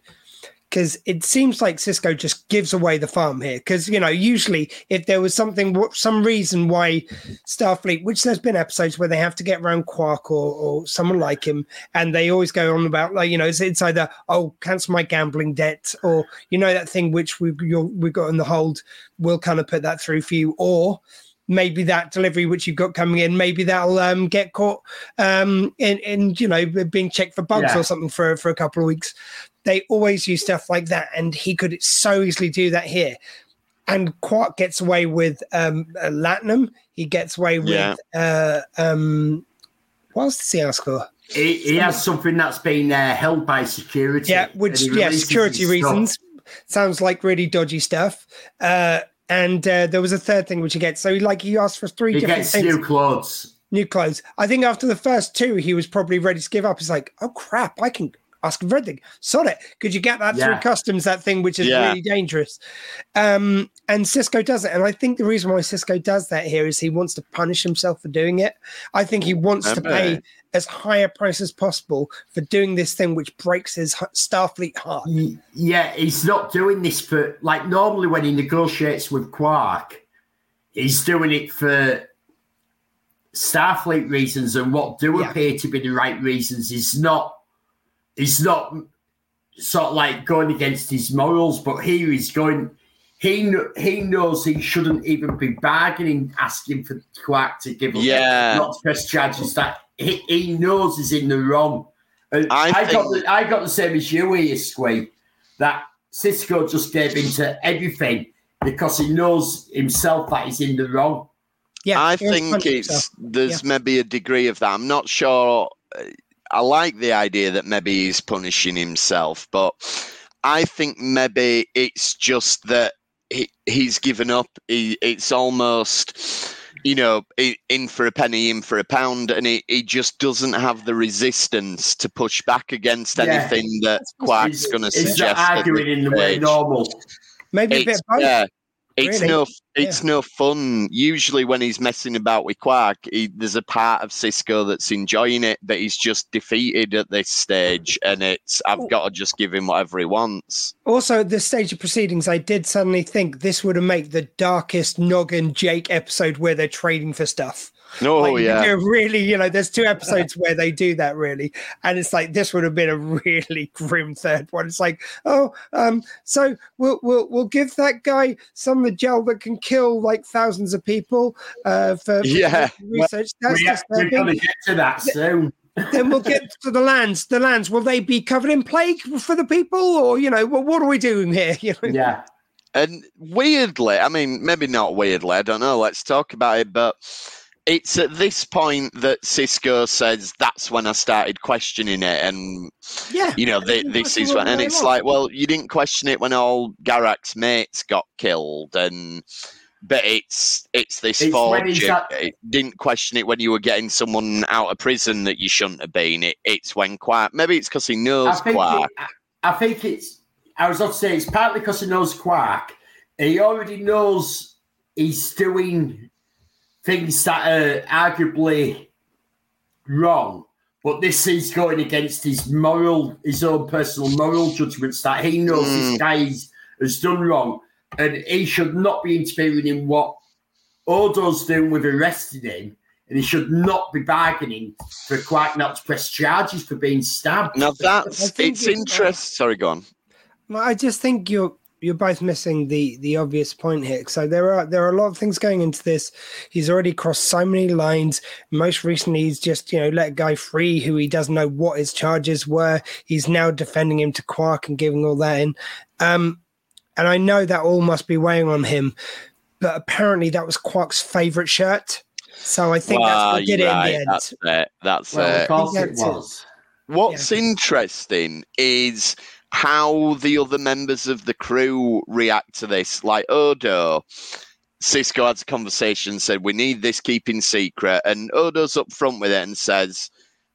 because it seems like Sisko just gives away the farm here. Because you know, usually if there was something, some reason why Starfleet, which there's been episodes where they have to get around Quark or, or someone like him, and they always go on about like you know, it's, it's either oh cancel my gambling debt or you know that thing which we we got in the hold, we'll kind of put that through for you, or maybe that delivery which you've got coming in, maybe that'll um, get caught um, in, in you know being checked for bugs Yeah. or something for for a couple of weeks. They always use stuff like that, and he could so easily do that here. And Quark gets away with um, uh, Latinum. He gets away with Yeah. uh, um, what else does he ask for? he, he has something that's been uh, held by security. Yeah, which yeah, security his stuff. reasons. Sounds like really dodgy stuff. Uh, and uh, there was a third thing which he gets. So he like he asked for three He different gets things. new clothes. new clothes. I think after the first two, he was probably ready to give up. He's like, oh crap, I can ask for everything. Sod it. Could you get that through customs, that thing which is Yeah. really dangerous? Um, and Sisko does it. And I think the reason why Sisko does that here is he wants to punish himself for doing it. I think he wants to pay as high a price as possible for doing this thing which breaks his h- Starfleet heart. Yeah, he's not doing this for like normally when he negotiates with Quark, he's doing it for Starfleet reasons and what do Yeah. appear to be the right reasons. He's not he's not sort of like going against his morals, but here he's going he he knows he shouldn't even be bargaining, asking for Quark to give up Yeah. not to press charges that he, he knows he's in the wrong. And I I, got the, I got the same as you here, Squee, that Sisko just gave into everything because he knows himself that he's in the wrong. Yeah, I he wants to think it's himself. there's maybe a degree of that. I'm not sure. Uh, I like the idea that maybe he's punishing himself, but I think maybe it's just that he, he's given up. He, it's almost, you know, in for a penny, in for a pound, and he, he just doesn't have the resistance to push back against Yeah. anything that Quark's going to suggest. at arguing this in the way stage. normal. maybe a bit of both. yeah, it's really. no, it's no fun. Usually, when he's messing about with Quark, he, there's a part of Sisko that's enjoying it, but he's just defeated at this stage, and it's I've oh. got to just give him whatever he wants. Also, at this stage of proceedings, I did suddenly think this would have made the darkest Noggin Jake episode where they're trading for stuff. Oh Like, yeah, they're really, you know, there's two episodes where they do that really, and it's like this would have been a really <laughs> grim third one. It's like, oh, um, so we'll we'll we'll give that guy some of the gel that can kill like thousands of people uh, for, for Yeah. research. That's We, we're going to get to that soon. then we'll get to the lands. The lands will they be covered in plague for the people, or you know, well, what are we doing here? <laughs> You know? Yeah. and weirdly, I mean, maybe not weirdly. I don't know. Let's talk about it, but. It's at this point that Sisko says that's when I started questioning it, and Yeah. you know, thi- this is what when, and it's want. like, well, you didn't question it when all Garak's mates got killed, and but it's it's this It's when he's forge. It didn't question it when you were getting someone out of prison that you shouldn't have been. It it's when Quark. Maybe it's because he knows think, Quark. it, I think it's, I was about to say, it's partly because he knows Quark. He already knows he's doing things that are arguably wrong. But this is going against his moral, his own personal moral judgments that he knows Mm. this guy has done wrong, and he should not be interfering in what Odo's doing with arresting him, and he should not be bargaining for quite not to press charges for being stabbed. Now that's it's it's- interest. Sorry, go on. I just think you're you're both missing the the obvious point here. So there are there are a lot of things going into this. He's already crossed so many lines. Most recently, he's just you know let a guy free who he doesn't know what his charges were. He's now defending him to Quark and giving all that in. Um, and I know that all must be weighing on him, but apparently that was Quark's favorite shirt. So I think that's Well, what did you're it in the end. That's it. That's Well, it. of course it was. What's interesting is how the other members of the crew react to this. Like oh, Odo, Sisko had a conversation, said, We need this keeping secret. And Odo's up front with it and says,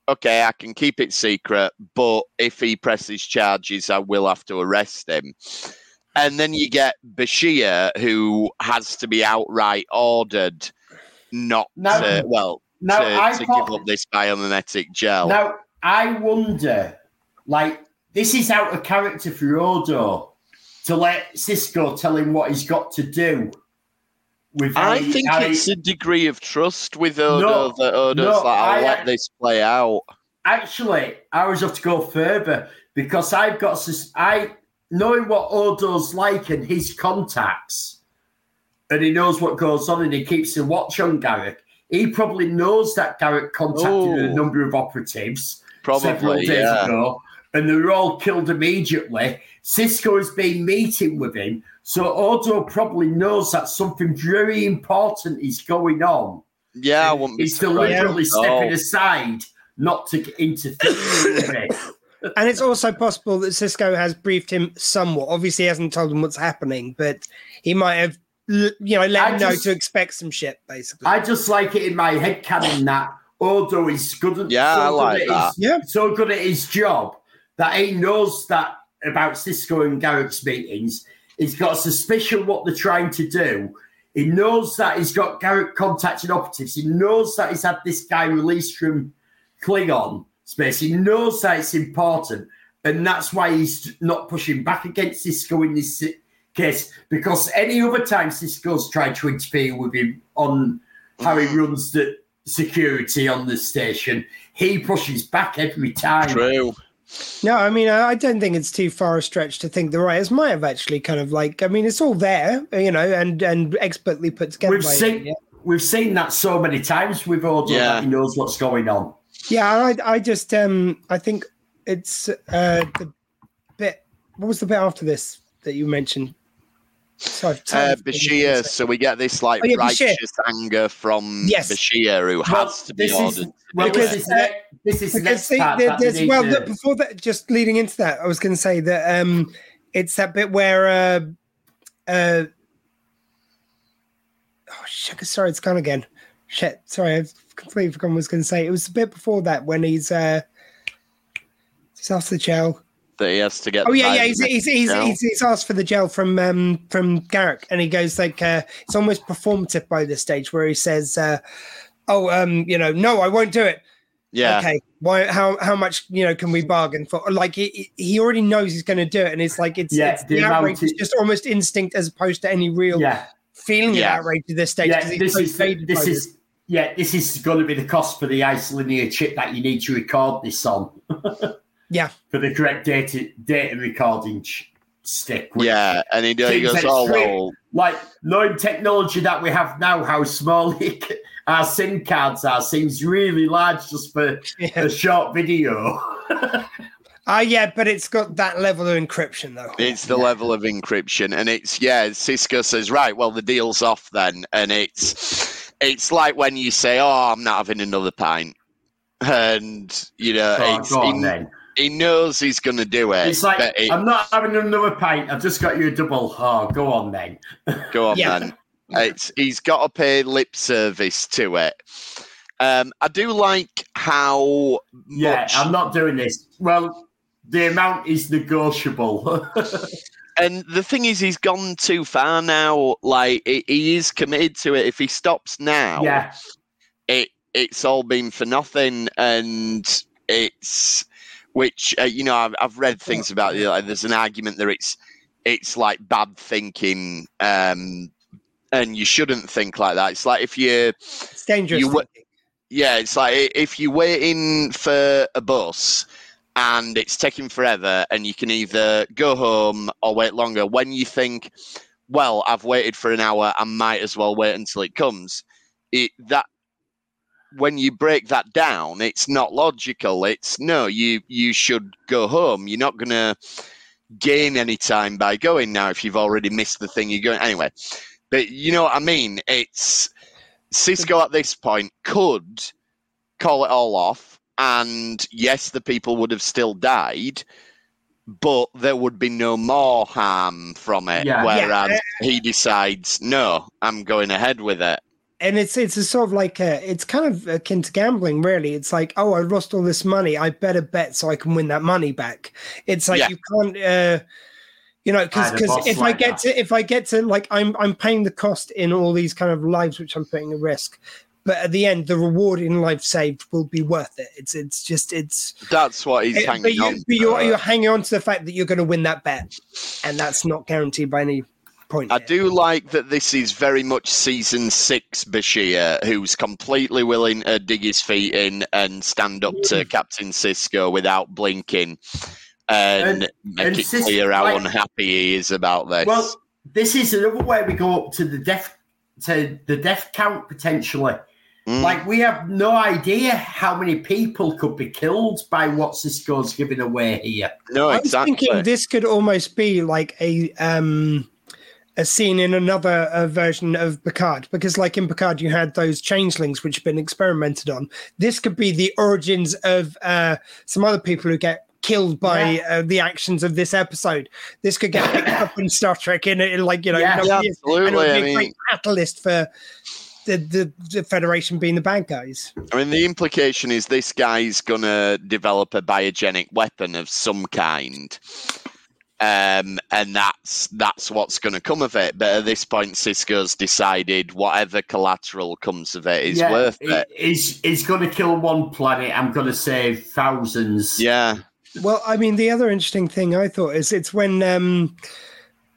Okay, I can keep it secret, but if he presses charges, I will have to arrest him. And then you get Bashir, who has to be outright ordered not Now- to, well, Now, to, I to thought- give up this biomimetic gel. Now, I wonder, like, this is out of character for Odo to let Sisko tell him what he's got to do. With I think it's a degree of trust with Odo No, that Odo's no, like, I'll I- let this play out. actually, I was have to go further because I've got sus- I knowing what Odo's like and his contacts, and he knows what goes on and he keeps a watch on Garak. He probably knows that Garak contacted a oh. number of operatives several days yeah. ago, and they were all killed immediately. Sisko has been meeting with him, so Odo probably knows that something very important is going on. Yeah, I wouldn't He's surprised deliberately at all. stepping aside not to interfere with it. <laughs> And it's also possible that Sisko has briefed him somewhat. Obviously, he hasn't told him what's happening, but he might have, you know, let I him know to expect some shit, basically. I just like it in my head canon that Odo is good at Yeah, I like good at that. his, Yeah. so good at his job that he knows that about Sisko and Garak's meetings. He's got a suspicion what they're trying to do. He knows that he's got Garak contacting operatives. He knows that he's had this guy released from Klingon space. He knows that it's important, and that's why he's not pushing back against Sisko in this case. Because any other time Sisko's tried to interfere with him on how he mm-hmm. runs the security on the station, he pushes back every time. True. No, I mean, I I don't think it's too far a stretch to think the writers might have actually kind of like, I mean, it's all there, you know, and and expertly put together. We've seen him, we've seen that so many times with Odo Yeah. that he knows what's going on. Yeah, I, I just, um, I think it's uh, the bit. What was the bit after this that you mentioned? Sorry, Uh. Bashir, so we get this like Oh, yeah, Bashir. righteous anger from Yes. Bashir, who Well, has to be this is ordered. well, Because, this is, uh, this is Because see, there- there's well, look, before that, just leading into that, I was going to say that um, it's that bit where uh, uh, oh shit, sorry, it's gone again. Shit, sorry, I've completely forgotten what I was going to say. It was a bit before that when he's uh, he's asked the gel. That he has to get. Oh yeah, yeah. He's he's, he's, he's, he's asked for the gel from um from Garak, and he goes like uh, it's almost performative by this stage where he says, uh, "Oh, um, you know, no, I won't do it." yeah, Okay, why? How how much you know can we bargain for? Like he, he already knows he's going to do it, and it's like it's, Yeah, it's the the amount outrage is just almost instinct as opposed to any real yeah, feeling Yeah. of outrage at this stage. yeah. 'cause he's This is this is yeah. This is going to be the cost for the isolinear chip that you need to record this on <laughs> yeah, for the correct data data recording ch- stick. yeah, and he, he seems goes, "Oh extreme. well, like knowing technology that we have now, how small <laughs> it, our SIM cards are seems really large just for yeah. <laughs> a short video. Ah, yeah, but it's got that level of encryption though. It's the level of encryption, and it's yeah. Sisko says, "Right, well, the deal's off then," and it's it's like when you say, "Oh, I'm not having another pint," and you know, Oh, it's, go on he, knows he's going to do it. It's like it, I'm not having another pint. I've just got you a double. Oh, go on then. go on Yeah. then. It's he's got to pay lip service to it. Um, I do like how Yeah, much I'm not doing this. Well, the amount is negotiable. <laughs> And the thing is, he's gone too far now. Like he, he is committed to it. If he stops now, yeah, it it's all been for nothing. And It's which uh, you know I've, I've read things about it. Like, there's an argument that it's it's like bad thinking, um, and you shouldn't think like that. It's like if you It's dangerous. You thinking. yeah, it's like if you're waiting for a bus and it's taking forever, and you can either go home or wait longer. When you think, well, I've waited for an hour, I might as well wait until it comes. It that when you break that down, it's not logical. It's no, you you should go home. You're not gonna gain any time by going now if you've already missed the thing you're going anyway. But you know what I mean? It's Sisko at this point could call it all off, and yes, the people would have still died, but there would be no more harm from it. Yeah. Whereas Yeah. he decides, no, I'm going ahead with it. And it's it's a sort of like a, it's kind of akin to gambling really it's like oh i lost all this money i better bet so i can win that money back it's like Yeah. you can't uh you know because Kind of boss if i get that. to if i get to like i'm i'm paying the cost in all these kind of lives which i'm putting at risk but at the end the reward in life saved will be worth it it's it's just it's That's what he's it- hanging but, you, on. but you're, you're hanging on to the fact that you're going to win that bet and that's not guaranteed by any point I here. do like that this is very much season six Bashir, who's completely willing to dig his feet in and stand up Mm. to Captain Sisko without blinking and, And- make and it Cis- clear how like- unhappy he is about this. Well, this is another way we go up to the death to the death count potentially. Mm. Like we have no idea how many people could be killed by what Sisko's giving away here. no, exactly. I was thinking this could almost be like a um a scene in another uh, version of Picard because like in Picard you had those changelings which have been experimented on. This could be the origins of uh some other people who get killed by uh, the actions of this episode. This could get picked up in Star Trek in, in like you know Yeah. Yeah, years, and it would absolutely. be I a mean, great catalyst for the, the, the Federation being the bad guys. I mean, the implication is this guy's gonna develop a biogenic weapon of some kind, um, and that's that's what's gonna come of it. But at this point, Sisko's decided whatever collateral comes of it is worth it. He's, he's going to kill one planet. I'm going to save thousands. Yeah, Well, I mean, the other interesting thing I thought is it's when um,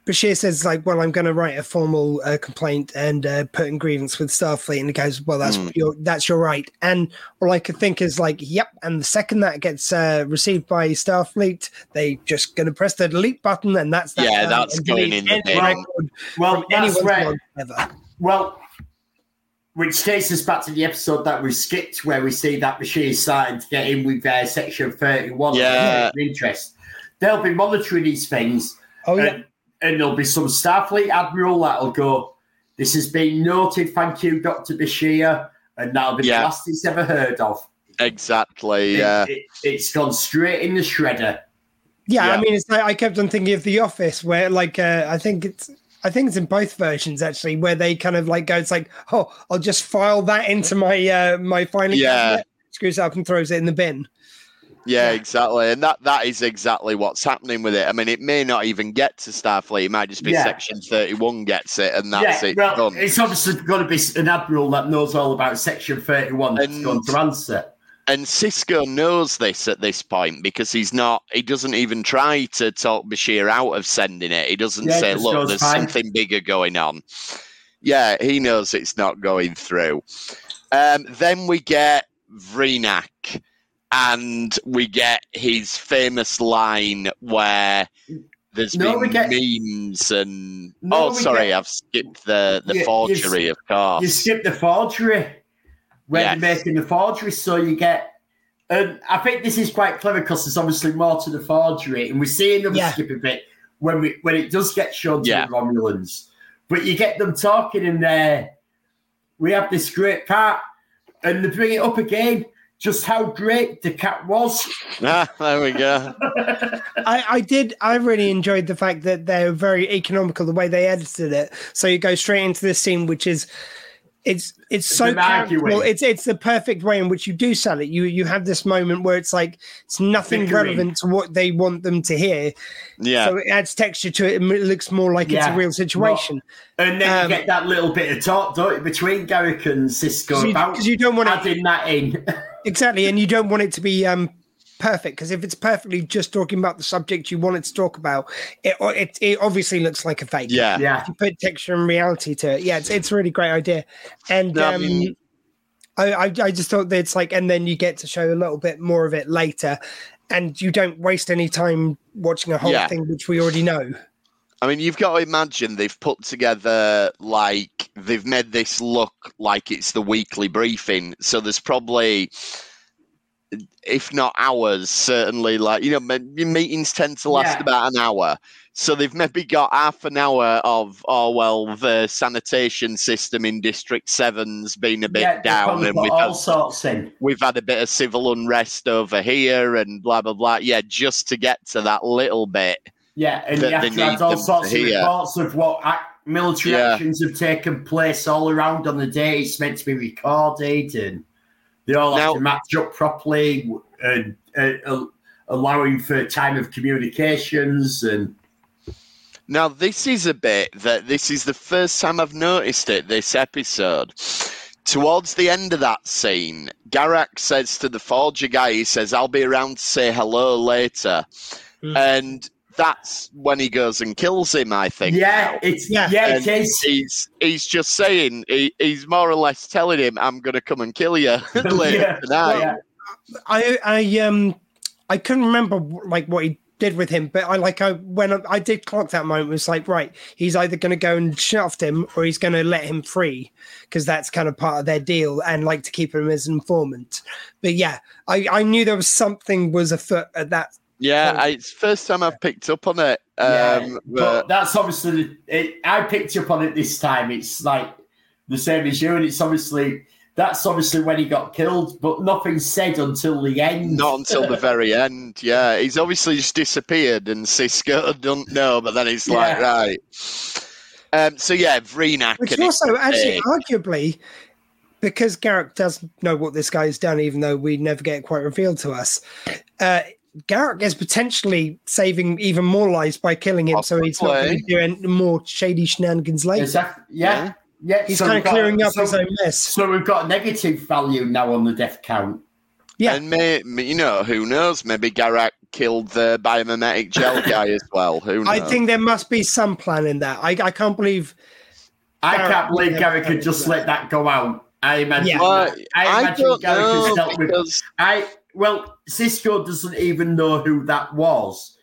Bashir says, like, well, I'm going to write a formal uh, complaint and uh, put in grievance with Starfleet. And he goes, well, that's Mm. your that's your right. And all I could think is like, yep. And the second that gets uh, received by Starfleet, they just going to press the delete button and that's that. Yeah, that's going delete in the any bin. Well, from that's right. ever. Well, which takes us back to the episode that we skipped, where we see that machine starting to get in with their section 31 Yeah. interest. They'll be monitoring these things, Oh, yeah. and, and there'll be some Starfleet admiral that'll go, This has been noted, thank you, Dr. Bashir, and that'll be Yeah. the last he's ever heard of. exactly. It- Yeah, it, it's gone straight in the shredder. Yeah, Yeah. I mean, it's like I kept on thinking of The Office, where like uh, I think it's I think it's in both versions actually, where they kind of like go, it's like, oh, I'll just file that into my uh, my filing Yeah. cabinet, screws it up and throws it in the bin. Yeah, Yeah. exactly. And that that is exactly what's happening with it. I mean, it may not even get to Starfleet. It might just be Yeah. Section Thirty-One gets it, and that's yeah, it. well, done. it's obviously going to be an admiral that knows all about Section 31 that's And- going to answer. And Sisko knows this at this point because he's not. He doesn't even try to talk Bashir out of sending it. He doesn't say, "Look, there's "Fine." something bigger going on." Yeah, he knows it's not going through. Um, then we get Vreenak, and we get his famous line where there's No, been get- memes and. No, oh, sorry, get- I've skipped the the You- you forgery, of course. You skip the forgery where Yes. they're making the forgery, so you get. And I think this is quite clever because there's obviously more to the forgery, and we see another Yeah. skip a bit when we when it does get shown to Yeah. the Romulans. But you get them talking, in there we have this great part, and they bring it up again. Just how great the cat was. <laughs> ah, there we go. <laughs> I, I did. I really enjoyed the fact that they're very economical the way they edited it. So you go straight into this scene, which is it's it's so well. It's it's the perfect way in which you do sell it. You you have this moment where it's like it's nothing Bickering. relevant to what they want them to hear. Yeah, So it adds texture to it. and It looks more like it's a real situation. And then Um, you get that little bit of talk, don't you, between Garak and Sisko about Because you, don't want to adding that in. <laughs> exactly, and you don't want it to be um, perfect because if it's perfectly just talking about the subject you wanted to talk about, it it, it obviously looks like a fake. Yeah. Yeah. If you put texture and reality to it. Yeah, it's it's a really great idea, and No, I um, mean- I, I I just thought that it's like, and then you get to show a little bit more of it later, and you don't waste any time watching a whole Yeah. thing which we already know. I mean, you've got to imagine they've put together like they've made this look like it's the weekly briefing. So there's probably, if not hours, certainly like you know, meetings tend to last Yeah. about an hour. So they've maybe got half an hour of oh well, the sanitation system in District Seven's been a bit yeah, down, and we've all had sorts in. we've had a bit of civil unrest over here, and blah blah blah. Yeah, just to get to that little bit. Yeah, and that you have to add all sorts to of reports of what ac- military Yeah. actions have taken place all around on the day. It's meant to be recorded, and they all have to match up properly, and uh, uh, allowing for time of communications. And Now, this is a bit that this is the first time I've noticed it this episode. Towards the end of that scene, Garak says to the Forger guy, he says, I'll be around to say hello later. Mm. And that's when he goes and kills him, I think. yeah, it's Yeah. yeah, it is. He's he's just saying he, he's more or less telling him, "I'm going to come and kill you <laughs> <laughs> later Yeah, tonight." yeah. I I um I couldn't remember like what he did with him, but I like I when I, I did clock that moment it was like right, he's either going to go and shaft him or he's going to let him free because that's kind of part of their deal and like to keep him as an informant. But yeah, I I knew there was something was afoot at that. Yeah. I, it's first time I've picked up on it. Yeah, Um, but but that's obviously it, I picked up on it this time. It's like the same as you, and it's obviously that's obviously when he got killed, but nothing said until the end. Not until the <laughs> very end. Yeah, he's obviously just disappeared, and Sisko don't know. But then it's like, Yeah. right. Um. So yeah, Vreenak. Which also actually arguably because Garak does know what this guy has done, even though we never get it quite revealed to us. Uh, Garak is potentially saving even more lives by killing him, so he's not going to Possibly. be doing more shady shenanigans later. Exactly. Yeah, yeah. He's so kind we've of got- clearing up so, his own mess. So we've got negative value now on the death count. Yeah. And may, you know, who knows? Maybe Garak killed the biomimetic gel <laughs> guy as well. Who knows? I think there must be some plan in that. I, I can't believe. I Garak- can't believe yeah, Garak could yeah. just let that go out. I imagine. Yeah. Well, I I imagine don't Garak has know dealt with. I well, Sisko doesn't even know who that was.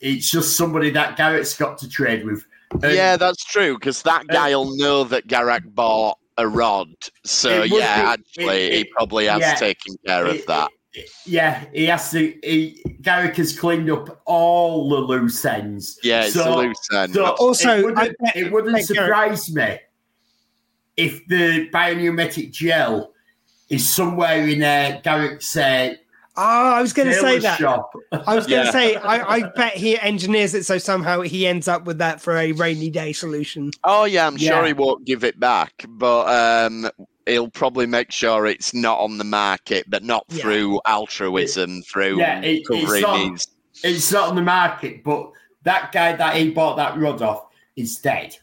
It's just somebody that Garak's got to trade with. And yeah, that's true. Because that uh, guy'll know that Garak bought a rod. So yeah, be- actually, it- he probably has yeah. taken care of that. it- yeah, he has to. He, Garak has cleaned up all the loose ends. Yeah, it's a loose end. So Also, it wouldn't, I bet- it wouldn't like Garak- surprise me if the biomimetic gel is somewhere in uh, Garak's uh, Oh, I was going to say that. shop. I was going to Yeah. say, I, I bet he engineers it so somehow he ends up with that for a rainy day solution. Oh yeah, I'm sure he won't give it back, but um, he'll probably make sure it's not on the market, but not Yeah. through altruism, through Yeah, it- it's not- It's not on the market, but that guy that he bought that rod off is dead.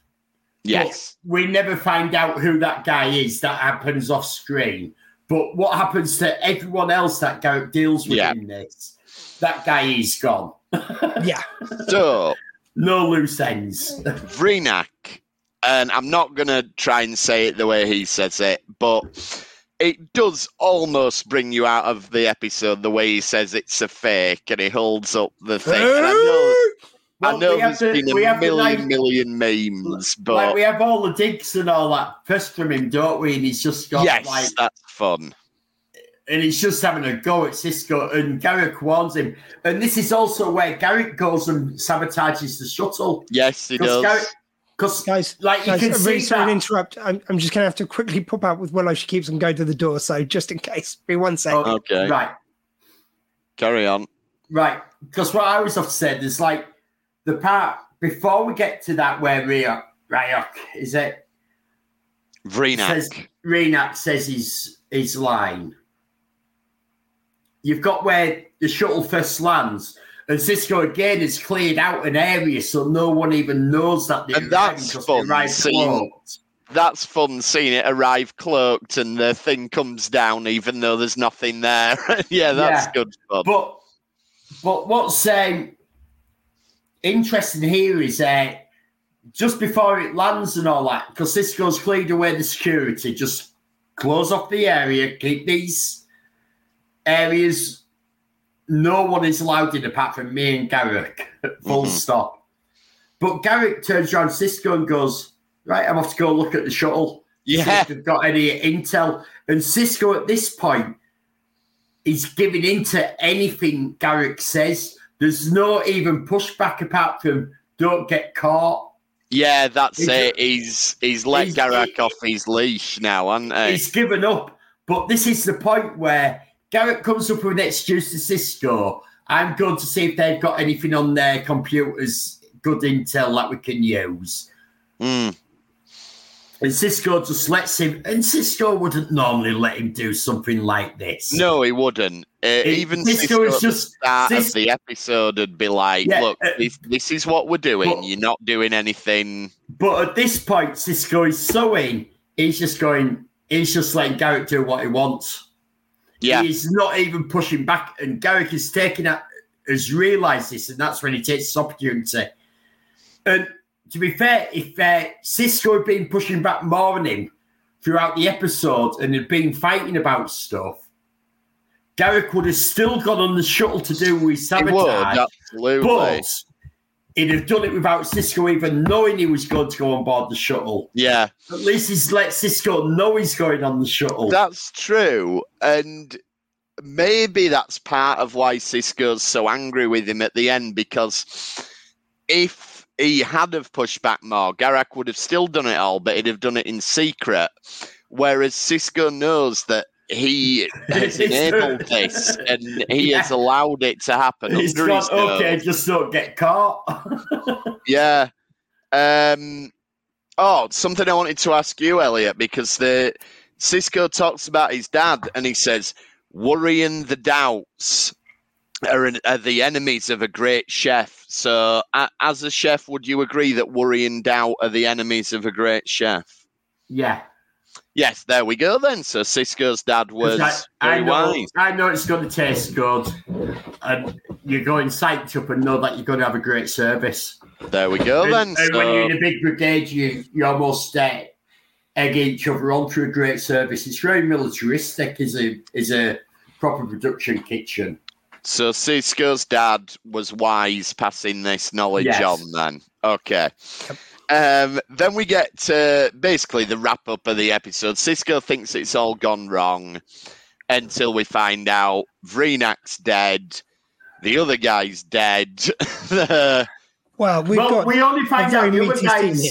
Yes, we never find out who that guy is. That happens off screen. But what happens to everyone else that Garak deals with Yeah. in this? That guy is gone. <laughs> Yeah. so No loose ends. Vreenak, and I'm not gonna try and say it the way he says it, but it does almost bring you out of the episode the way he says it's a fake and he holds up the thing. And I know, I Well, we have there's the- been a million, nice- million memes, but like we have all the digs and all that first from him, don't we? And he's just got yes, like, that's fun. and he's just having a go at Sisko. And Garak warns him. And this is also where Garak goes and sabotages the shuttle. Yes, he does. Because Guys, like you guys, can I'm really see sorry to interrupt. I'm, I'm just going to have to quickly pop out with Willow. She keeps on going to the door. So just in case, be one sec. Oh, Okay, Right. carry on. Right, because what I always have said is like the part before we get to that where Ryok, Ryok is it Vreenak. says Vreenak says his his line. You've got where the shuttle first lands, and Sisko again has cleared out an area so no one even knows that they And that's fun, seeing- close. that's fun seeing it arrive cloaked and the thing comes down even though there's nothing there. <laughs> yeah, that's Yeah. good fun. But but what's um, interesting here is uh, just before it lands and all that, because Sisko's cleared away the security, just close off the area, keep these areas. No one is allowed in apart from me and Garak. <laughs> Full Mhm. stop. But Garak turns around Sisko and goes, Right, I'm off to go look at the shuttle. see yeah, if they've got any intel. And Sisko at this point is giving into anything Garak says. There's no even pushback apart from don't get caught. yeah, that's He's- it. He's he's let he's- Garak off his leash now, hasn't he? He's given up. But this is the point where Garak comes up with an excuse to Sisko. I'm going to see if they've got anything on their computers, good intel that we can use. Mm. And Sisko just lets him, and Sisko wouldn't normally let him do something like this. No, he wouldn't. Uh, even Sisko Sisko is just- start Cis- of the episode would be like, Yeah, "Look, uh, this, this is what we're doing. but- You're not doing anything." But at this point, Sisko is sewing. He's just going, he's just letting Garak do what he wants. Yeah, He's not even pushing back. And Garak is taking that, has realised this, and that's when he takes this opportunity. And to be fair, if uh, Sisko had been pushing back more on him throughout the episode and had been fighting about stuff, Garak would have still gone on the shuttle to do his he would sabotage. absolutely. But he'd have done it without Sisko even knowing he was going to go on board the shuttle. yeah, At least he's let Sisko know he's going on the shuttle. That's true, and maybe that's part of why Sisko's so angry with him at the end because if he had have pushed back more, Garak would have still done it all, but he'd have done it in secret. Whereas Sisko knows that he <laughs> has <laughs> enabled <laughs> this and he Yeah. has allowed it to happen he's under gone, okay, just don't get caught. Yeah. Um. Oh, something I wanted to ask you, Elliot, because the Sisko talks about his dad, and he says, "Worrying the doubts are, an, are the enemies of a great chef." So, a, as a chef, would you agree that worry and doubt are the enemies of a great chef? yeah. Yes, there we go. Then, so Sisko's dad was I, I very know, wise. I know it's going to taste good. And you're going psyched up and know that you're going to have a great service. There we go. and, Then, and when you're in a big brigade, you, you almost uh, egg each other on through a great service. It's very militaristic as a, as a proper production kitchen. So Sisko's dad was wise passing this knowledge Yes. on then. Okay. Um, then we get to basically the wrap up of the episode. Sisko thinks it's all gone wrong until we find out Vreenak's dead, the other guy's dead. <laughs> Well, we've well, got we only find out the other guy's.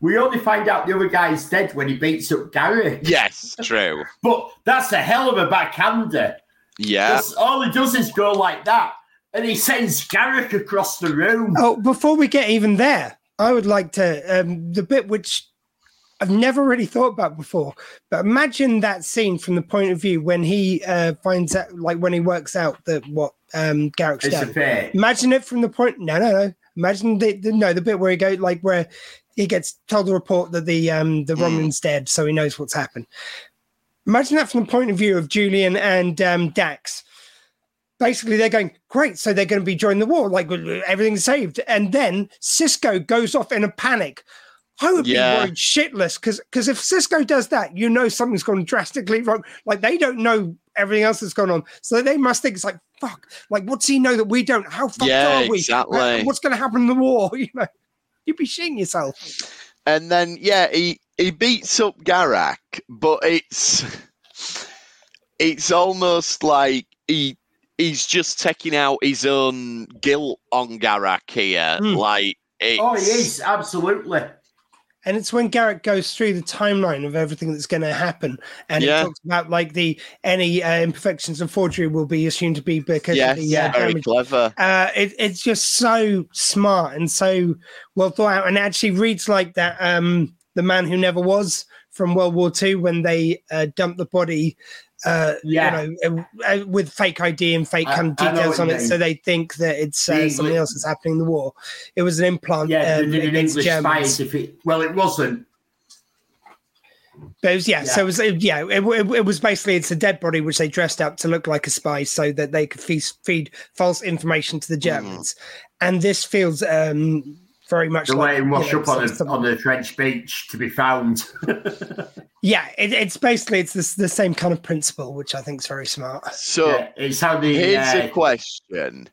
We only find out the other guy's dead when he beats up Gary. yes, true. But that's a hell of a backhander. Yeah. 'Cause All he does is go like that, and he sends Garak across the room. Oh, before we get even there, I would like to um, the bit which I've never really thought about before. But imagine that scene from the point of view when he uh, finds out, like when he works out that what um, Garak's it's a done. fair. Imagine it from the point. No, no, no. Imagine the, the no the bit where he goes like where he gets told the report that the um the. Romulan's dead, so he knows what's happened. Imagine that from the point of view of Julian and um, Dax. Basically, they're going great, so they're going to be joining the war, like everything's saved, and then Sisko goes off in a panic. I would Yeah. be worried shitless because because if Sisko does that, you know something's gone drastically wrong. Like they don't know everything else that's gone on, so they must think it's like fuck. Like what's he know that we don't? How fucked Yeah, are we? exactly. What's going to happen in the war? <laughs> You know, you'd be shitting yourself. And then yeah, he he beats up Garak, but it's it's almost like he he's just taking out his own guilt on Garak here. Hmm. Like it's, Oh, he is absolutely. And it's when Garak goes through the timeline of everything that's going to happen, and Yeah. it talks about like the any uh, imperfections of forgery will be assumed to be because Yes, of the uh, very damage clever. uh, it, it's just so smart and so well thought out, and actually reads like that. Um, the man who never was from World War II when they uh, dumped the body, uh, Yeah. you know, uh, uh, with fake ID and fake I- kind of details on it, mean. so they think that it's uh, English- something else that's happening in the war. It was an implant Yeah, um, an English Germans. If it, well, it wasn't. But it was, yeah, Yeah. so it was, yeah, it, it, it was basically it's a dead body which they dressed up to look like a spy so that they could feed, feed false information to the Germans. And this feels um, very much The like way and wash you know, up on some- a, on the French beach to be found. <laughs> yeah, it, it's basically it's this, the same kind of principle, which I think is very smart. So Yeah, it's how the here's uh, a question.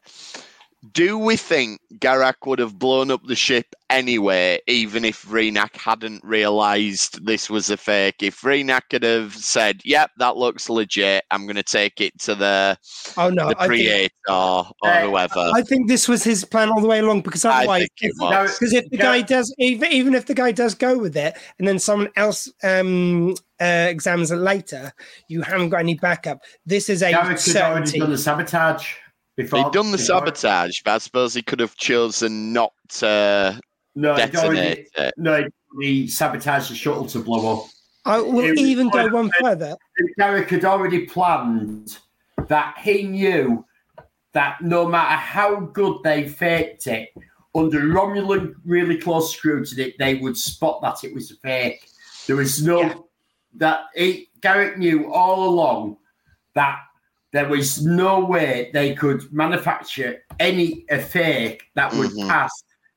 Do we think Garak would have blown up the ship anyway, even if Vreenak hadn't realised this was a fake? If Vreenak could have said, "Yep, that looks legit. I'm going to take it to the Oh no, the I think, creator or Uh, whoever," I think this was his plan all the way along because I otherwise, think if- Because if the Yeah. guy does, even even if the guy does go with it, and then someone else um, uh, examines it later, you haven't got any backup. This is a Garak had already certainty. done the sabotage. Before, He'd done the before- sabotage, but I suppose he could have chosen not to No, he'd already, detonate it. no, he sabotaged the shuttle to blow up. I will It was- even go one further. Garak had already planned that he knew that no matter how good they faked it, under Romulan really close scrutiny, they would spot that it was a fake. There was no Yeah. that he Garak knew all along that there was no way they could manufacture any a fake that would Mhm. pass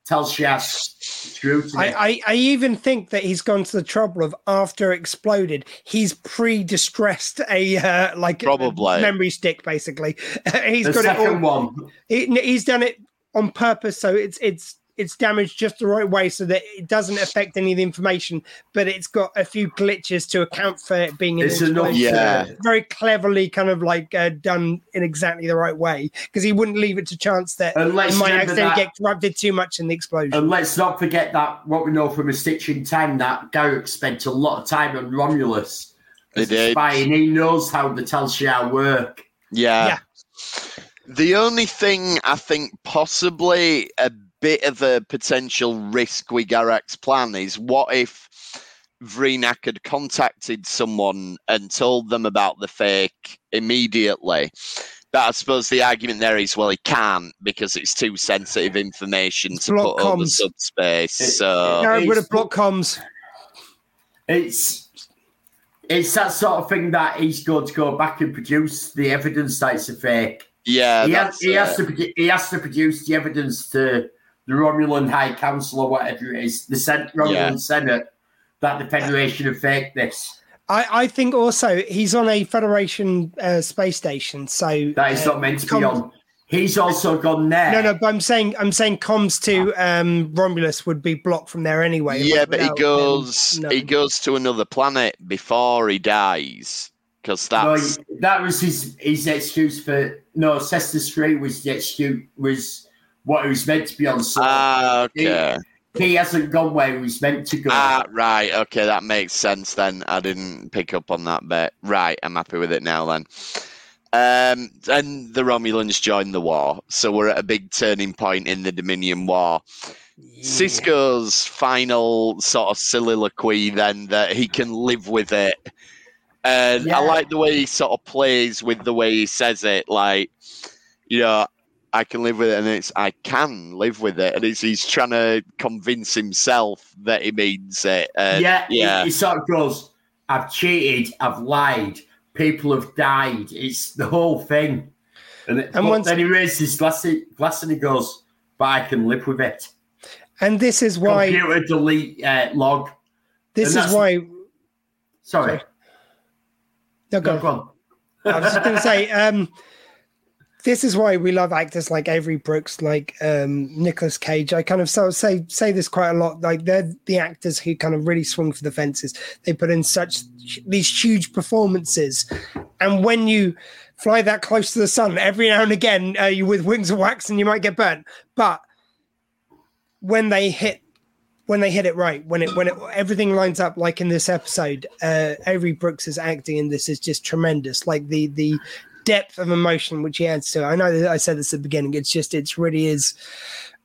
Tal Shiar's scrutiny. I, I, I even think that he's gone to the trouble of after exploded, he's pre-distressed a uh, like a Probably. memory stick. Basically, <laughs> he's the got it all one, he, he's done it on purpose so it's it's it's damaged just the right way so that it doesn't affect any of the information but it's got a few glitches to account for it being an it's enough. Yeah. very cleverly kind of like uh, done in exactly the right way because he wouldn't leave it to chance that And let's it might accidentally that- get corrupted too much in the explosion And let's not forget that what we know from a stitch in time that Garak spent a lot of time on Romulus He as a did. spy, and he knows how the Tal Shiar work. Yeah. Yeah. The only thing I think possibly a bit of a potential risk with Garak's plan is what if Vreenak had contacted someone and told them about the fake immediately? But I suppose the argument there is, well, he can't because it's too sensitive information It's to block put over comms. subspace. It- So no, would it's- have block comms It's it's that sort of thing that he's going to go back and produce the evidence that it's a fake. yeah, he, has, he has to he has to produce the evidence to the Romulan High Council or whatever it is, the Sen- Romulan Yeah. Senate, that the Federation have faked this. I, I think also he's on a Federation uh, space station, so That is uh, not meant to be on. He's also gone there. No, no, but I'm saying I'm saying comms to um, Romulus would be blocked from there anyway. Yeah, but he without them goes he goes to another planet before he dies because No, that's he- that was his his excuse for no. Cester Strait was the excuse was what he was meant to be on. So ah okay. he hasn't gone where he was meant to go. Ah, right. Okay, that makes sense then. I didn't pick up on that bit. Right, I'm happy with it now then. Um, and the Romulans joined the war, so we're at a big turning point in the Dominion War. Sisko's final sort of soliloquy then that he can live with it. And Yeah. I like the way he sort of plays with the way he says it, like, you know, I can live with it, and it's I can live with it, and it's he's trying to convince himself that he means it. And yeah, yeah, He, he sort of goes, "I've cheated, I've lied, people have died. It's the whole thing." And, it, And once- then he raises his glass, glass and he goes, "But I can live with it." And this is why Computer delete uh, log. this and is why Sorry, no, go no, go on. I was just going to say, um, this is why we love actors like Avery Brooks, like um, Nicolas Cage. I kind of so say say this quite a lot. Like they're the actors who kind of really swing for the fences. They put in such these huge performances, and when you fly that close to the sun, every now and again, uh, you with wings of wax, and you might get burnt. But when they hit when they hit it right, when it when it everything lines up like in this episode, uh Avery Brooks's acting in this is just tremendous. Like the the depth of emotion which he adds to it. I know that I said this at the beginning. It's just it's really is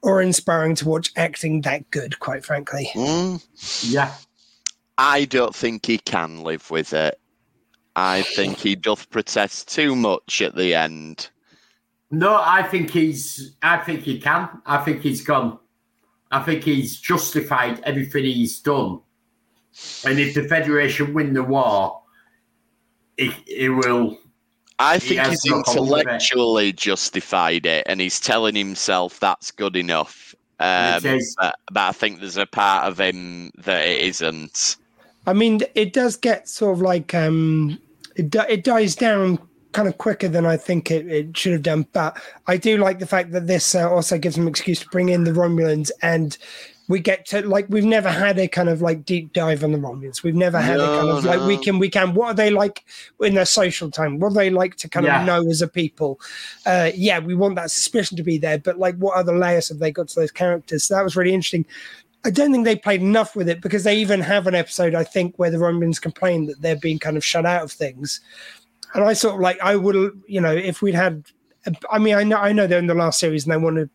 or inspiring to watch acting that good, quite frankly. Mm, Yeah, I don't think he can live with it. I think he doth protest too much at the end. no, I think he's. I think he can. I think he's gone. I think he's justified everything he's done. And if the Federation win the war, it, it will. I think has he's no it. intellectually justified it, and he's telling himself that's good enough. Um, but, but I think there's a part of him that it isn't. I mean, it does get sort of like um, it it dies down kind of quicker than I think it, it should have done. But I do like the fact that this uh, also gives them an excuse to bring in the Romulans and. We get to like we've never had a kind of like deep dive on the Romulans. We've never had a kind No, of like we no. can we can what are they like in their social time? What do they like to kind Yeah. of know as a people? Uh, yeah, we want that suspicion to be there, but like what other layers have they got to those characters? So that was really interesting. I don't think they played enough with it because they even have an episode, I think, where the Romans complain that they're being kind of shut out of things. And I sort of like, I would, you know, if we'd had, I mean, I know, I know they're in the last series and they want to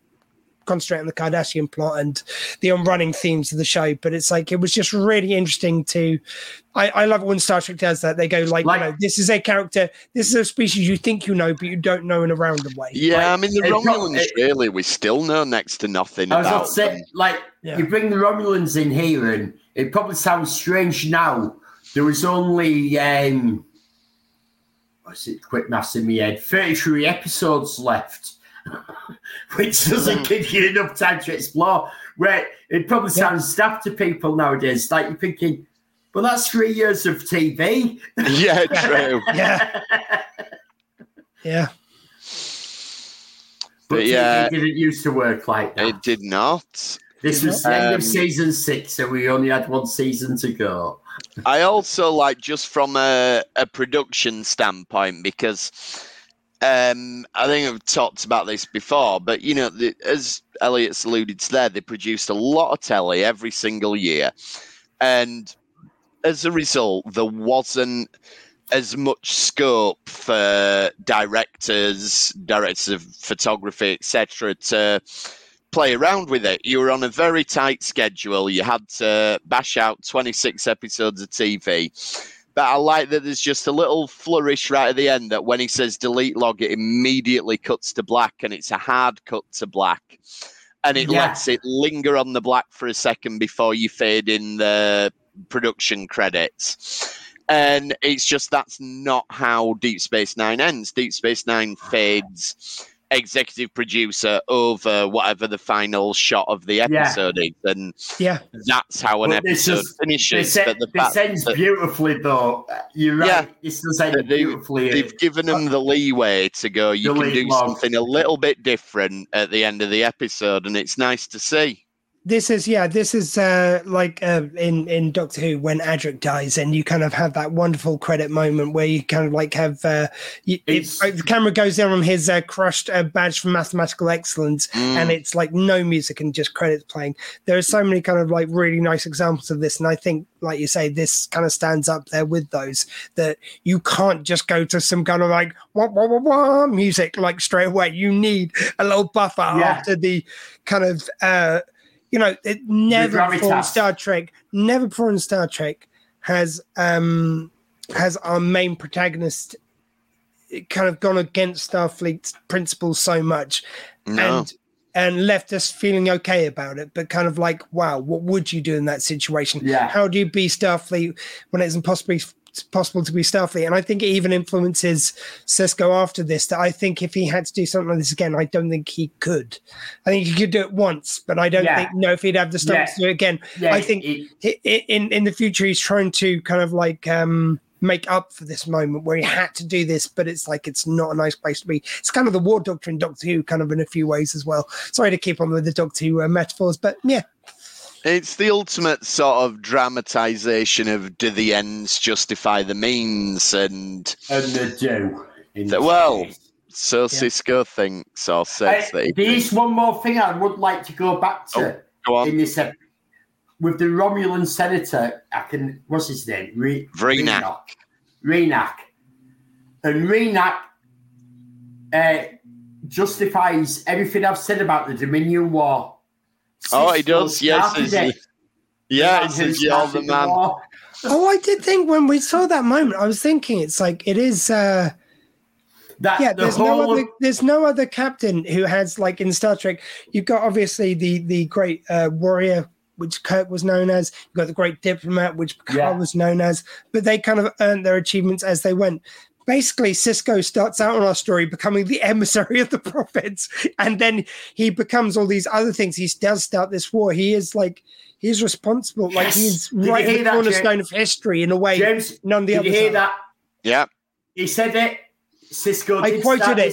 concentrate on the Cardassian plot and the on-running themes of the show, but it's like it was just really interesting to. I, I love it when Star Trek does that. They go like, Like- you know, this is a character, this is a species you think you know, but you don't know in a roundabout way. Yeah, Like, I mean the it's not- Romulans it- really we still know next to nothing I was about about say, them. like, Yeah. you bring the Romulans in here, and it probably sounds strange now. There was only, um, what's it, quick maths in my head, 33 episodes left, <laughs> which doesn't give you enough time to explore. Right, it probably Yeah. sounds daft to people nowadays. Like, you're thinking, well, that's three years of TV. <laughs> Yeah, <laughs> true. Yeah, yeah. But But yeah. TV didn't used to work like that. It did not. this was the end Um, of season six, so we only had one season to go. I also like just from a, a production standpoint because um, I think I've talked about this before, but you know, the, as Elliot's alluded to there, they produced a lot of telly every single year, and as a result, there wasn't as much scope for directors, directors of photography, etc., to play around with it. You were on a very tight schedule. You had to bash out 26 episodes of TV. But I like that there's just a little flourish right at the end that when he says delete log, it immediately cuts to black and it's a hard cut to black. And it Yeah. lets it linger on the black for a second before you fade in the production credits. And it's just that's not how Deep Space Nine ends. Deep Space Nine fades executive producer over uh, whatever the final shot of the episode is. And Yeah, that's how an But episode is- finishes. This, but the this fact ends that beautifully, though. You're right. Yeah. This does end They- beautifully. they've given them the leeway to go, you can do log. something a little bit different at the end of the episode, and it's nice to see. This is yeah this is uh like uh in in doctor who when adric dies and you kind of have that wonderful credit moment where you kind of like have uh you, it, the camera goes down on his uh, crushed uh, badge for mathematical excellence Mm. and it's like no music and just credits playing there are so many kind of like really nice examples of this and i think like you say this kind of stands up there with those that you can't just go to some kind of like wah, wah, wah, wah, music like straight away you need a little buffer Yeah. after the kind of uh you know, it never before in. Star Trek, never before in Star Trek has um has our main protagonist kind of gone against Starfleet's principles so much No. and and left us feeling okay about it, but kind of like, wow, what would you do in that situation? Yeah. How do you be Starfleet when it's impossible possible to be stealthy. And I think it even influences Sisko after this. That I think if he had to do something like this again, I don't think he could. I think he could do it once, but I don't Yeah. think no if he'd have the stomach Yeah. to do it again. yeah, I think it- i- i- in in the future he's trying to kind of like um make up for this moment where he had to do this but it's like it's not a nice place to be it's kind of the war doctor in doctor who kind of in a few ways as well sorry to keep on with the doctor who uh, metaphors but yeah It's the ultimate sort of dramatization of do the ends justify the means, and and the do. in That- this well, case. so Sisko thinks or Uh, says that. there is one more thing I would like to go back to Go on. in this ep- with the Romulan senator. I can what's his name? Re- Vreenak. Vreenak. And Vreenak uh, justifies everything I've said about the Dominion War. Oh, he does. Yes, started he's- it. yeah, man he who says the started man. oh i did think when we saw that moment i was thinking it's like it is uh That, yeah the there's whole no other there's no other captain who has like in star trek you've got obviously the the great uh warrior which Kirk was known as. You've got the Great Diplomat, which Picard Yeah. was known as. But they kind of earned their achievements as they went. Basically, Sisko starts out on our story becoming the <laughs> emissary of the prophets, and then he becomes all these other things. He does start this war. He is like he's responsible, like he's Did you right in the that, cornerstone of history in a way James, none of the did others. you hear are. that? Yeah. He said it. Sisko I quoted start it.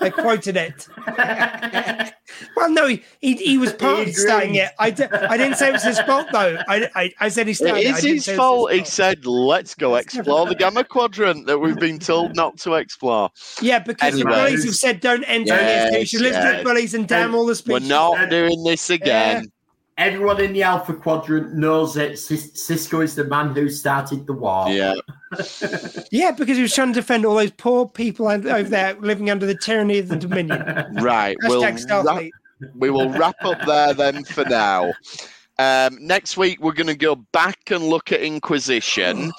This war. I quoted it. <laughs> Well, no, he he, he was part He of starting agreed. it. I, d- I didn't say it was his fault though. I, I, I said he started It it. I is his say it was fault. He fault. said, "Let's go explore the. Gamma Quadrant that we've been told not to explore." Yeah, because Anyway. the bullies have said don't enter Yes, this. You should listen to yes. the bullies and damn all the We're not doing this again. Everyone in the Alpha Quadrant knows that Cis- Sisko is the man who started the war. Yeah. <laughs> Yeah, because he was trying to defend all those poor people over there living under the tyranny of the Dominion. <laughs> Right. We'll Hashtag wrap, we will wrap up there then for now. Um, next week we're going to go back and look at Inquisition,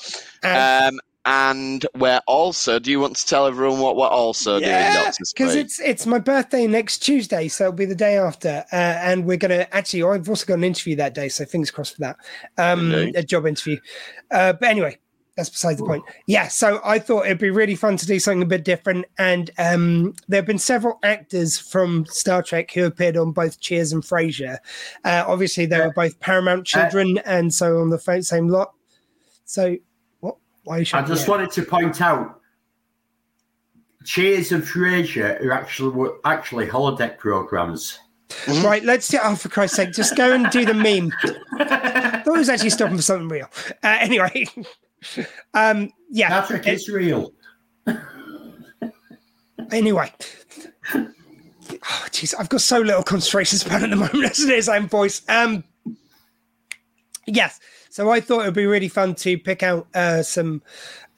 And- um, and we're also. Do you want to tell everyone what we're also doing, yeah, Doctor because it's it's my birthday next Tuesday, so it'll be the day after, uh, and we're gonna actually. I've also got an interview that day, so fingers crossed for that. Um, a job interview. Uh, but anyway, that's besides the point. Yeah, so I thought it'd be really fun to do something a bit different, and um, there have been several actors from Star Trek who appeared on both Cheers and Frasier. Uh, obviously, they were both Paramount children, and so on the same lot. So? Why are I just your wanted to point out Cheers and Frasier are actually were actually holodeck programs. Right, let's do. Oh, for Christ's sake, just go and do the meme. I <laughs> thought it was actually stopping for something real. Uh, anyway, <laughs> um, yeah. Star Trek is real. Anyway, oh jeez, I've got so little concentration span <laughs> at the moment as it is. I'm voice. Um, yes. So I thought it would be really fun to pick out uh, some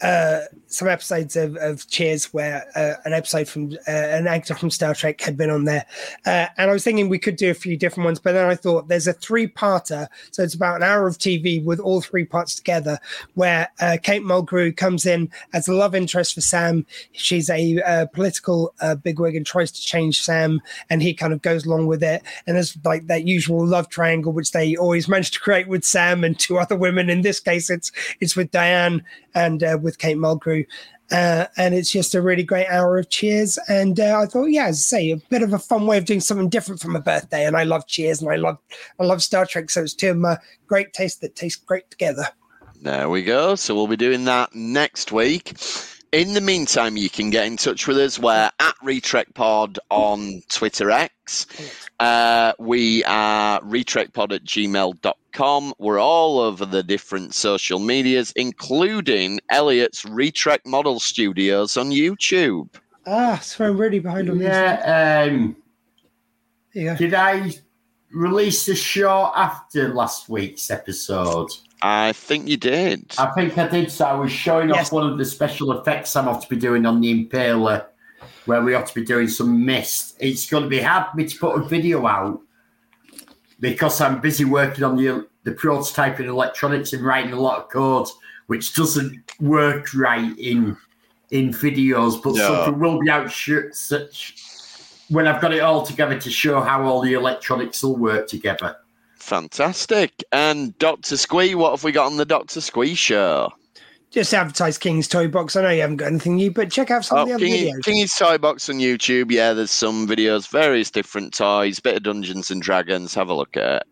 uh, some episodes of, of Cheers where uh, an episode from uh, an actor from Star Trek had been on there. Uh, and I was thinking we could do a few different ones, but then I thought there's a three parter. So it's about an hour of TV with all three parts together where uh, Kate Mulgrew comes in as a love interest for Sam. She's a political bigwig and tries to change Sam, and he kind of goes along with it. And there's like that usual love triangle, which they always manage to create with Sam and two other women. In this case, it's it's with Diane and uh, with Kate Mulgrew. Uh, and it's just a really great hour of cheers. And uh, I thought, yeah, as I say, a bit of a fun way of doing something different for my birthday. And I love cheers and I love I love Star Trek. So it's two of my great tastes that taste great together. There we go. So we'll be doing that next week. In the meantime, you can get in touch with us. We're at RetrekPod on Twitter X. Uh, we are retrekpod at gmail.com. We're all over the different social medias, including Elliot's Retrek Model Studios on YouTube. Ah, so I'm really behind on these. Yeah. Um, There you go. did I release the show after last week's episode? I think you did. I think I did. So I was showing Yes. off one of the special effects I'm off to be doing on the Impaler, where we ought to be doing some mist. It's going to be hard for me to put a video out because I'm busy working on the the prototyping electronics and writing a lot of code, which doesn't work right in in videos. But Yeah. something will be out sh- such when I've got it all together to show how all the electronics will work together. Fantastic. And Dr. Squee, what have we got on the Dr. Squee show? Just advertise King's Toy Box. I know you haven't got anything new, but check out some Oh, of the other King, videos. Kingy's Toy Box on YouTube. Yeah, there's some videos, various different toys, bit of Dungeons and Dragons. Have a look at it.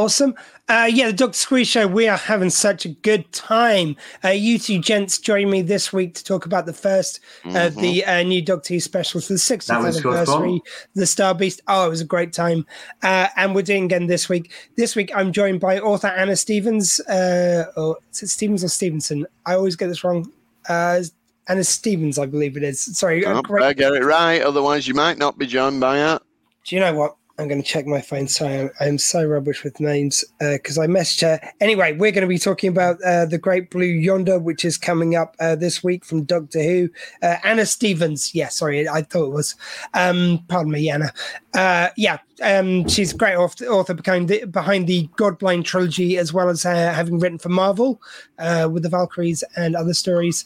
Awesome. Uh, yeah, the Dr. Squeeze Show, we are having such a good time. Uh, you two gents joined me this week to talk about the 1st of Mhm. the uh, new Doctor Who specials for the 60th That was good anniversary, The Star Beast. Oh, it was a great time. Uh, and we're doing again this week. This week, I'm joined by author Anna Stephens. Uh, or is it Stephens or Stevenson? I always get this wrong. Uh, Anna Stephens, I believe it is. Sorry. uh, Oh, great- better get it right, otherwise you might not be joined by it. do you know what? I'm going to check my phone. Sorry, I'm, I'm so rubbish with names because I messaged her. Anyway, we're going to be talking about uh, The Great Blue Yonder, which is coming up uh, this week from Doctor Who. Uh, Anna Stephens. Yeah, sorry, I thought it was. Um, pardon me, Anna. Uh, yeah, um, she's a great author, behind the, behind the Godblind trilogy, as well as uh, having written for Marvel uh, with the Valkyries and other stories.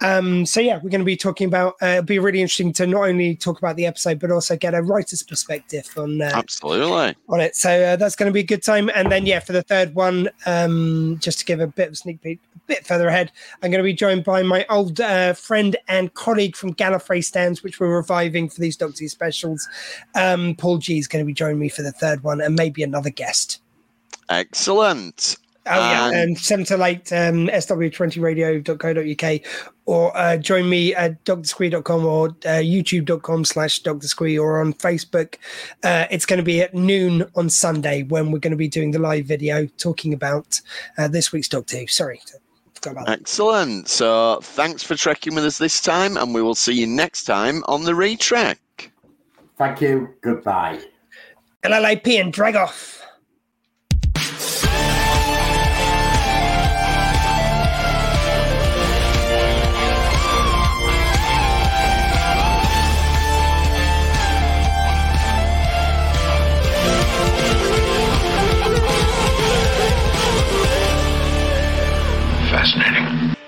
Um, so yeah, we're going to be talking about. Uh, it'll be really interesting to not only talk about the episode, but also get a writer's perspective on uh, Absolutely. on it. So uh, that's going to be a good time. And then yeah, for the third one, um, just to give a bit of a sneak peek, a bit further ahead, I'm going to be joined by my old uh, friend and colleague from Gallifrey stands, which we're reviving for these Doctor Who specials. Um, Paul G is going to be joining me for the third one, and maybe another guest. Excellent. Oh yeah, Um, and seven to eight um, sw20radio.co.uk or uh, join me at drsquee.com or uh, youtube.com slash drsquee or on Facebook. Uh, it's going to be at noon on Sunday when we're going to be doing the live video talking about uh, this week's Doctor Who. Sorry, forgot that. Excellent. So thanks for trekking with us this time, and we will see you next time on the Retrek. Thank you. Goodbye. LLAP and drag off. fascinating.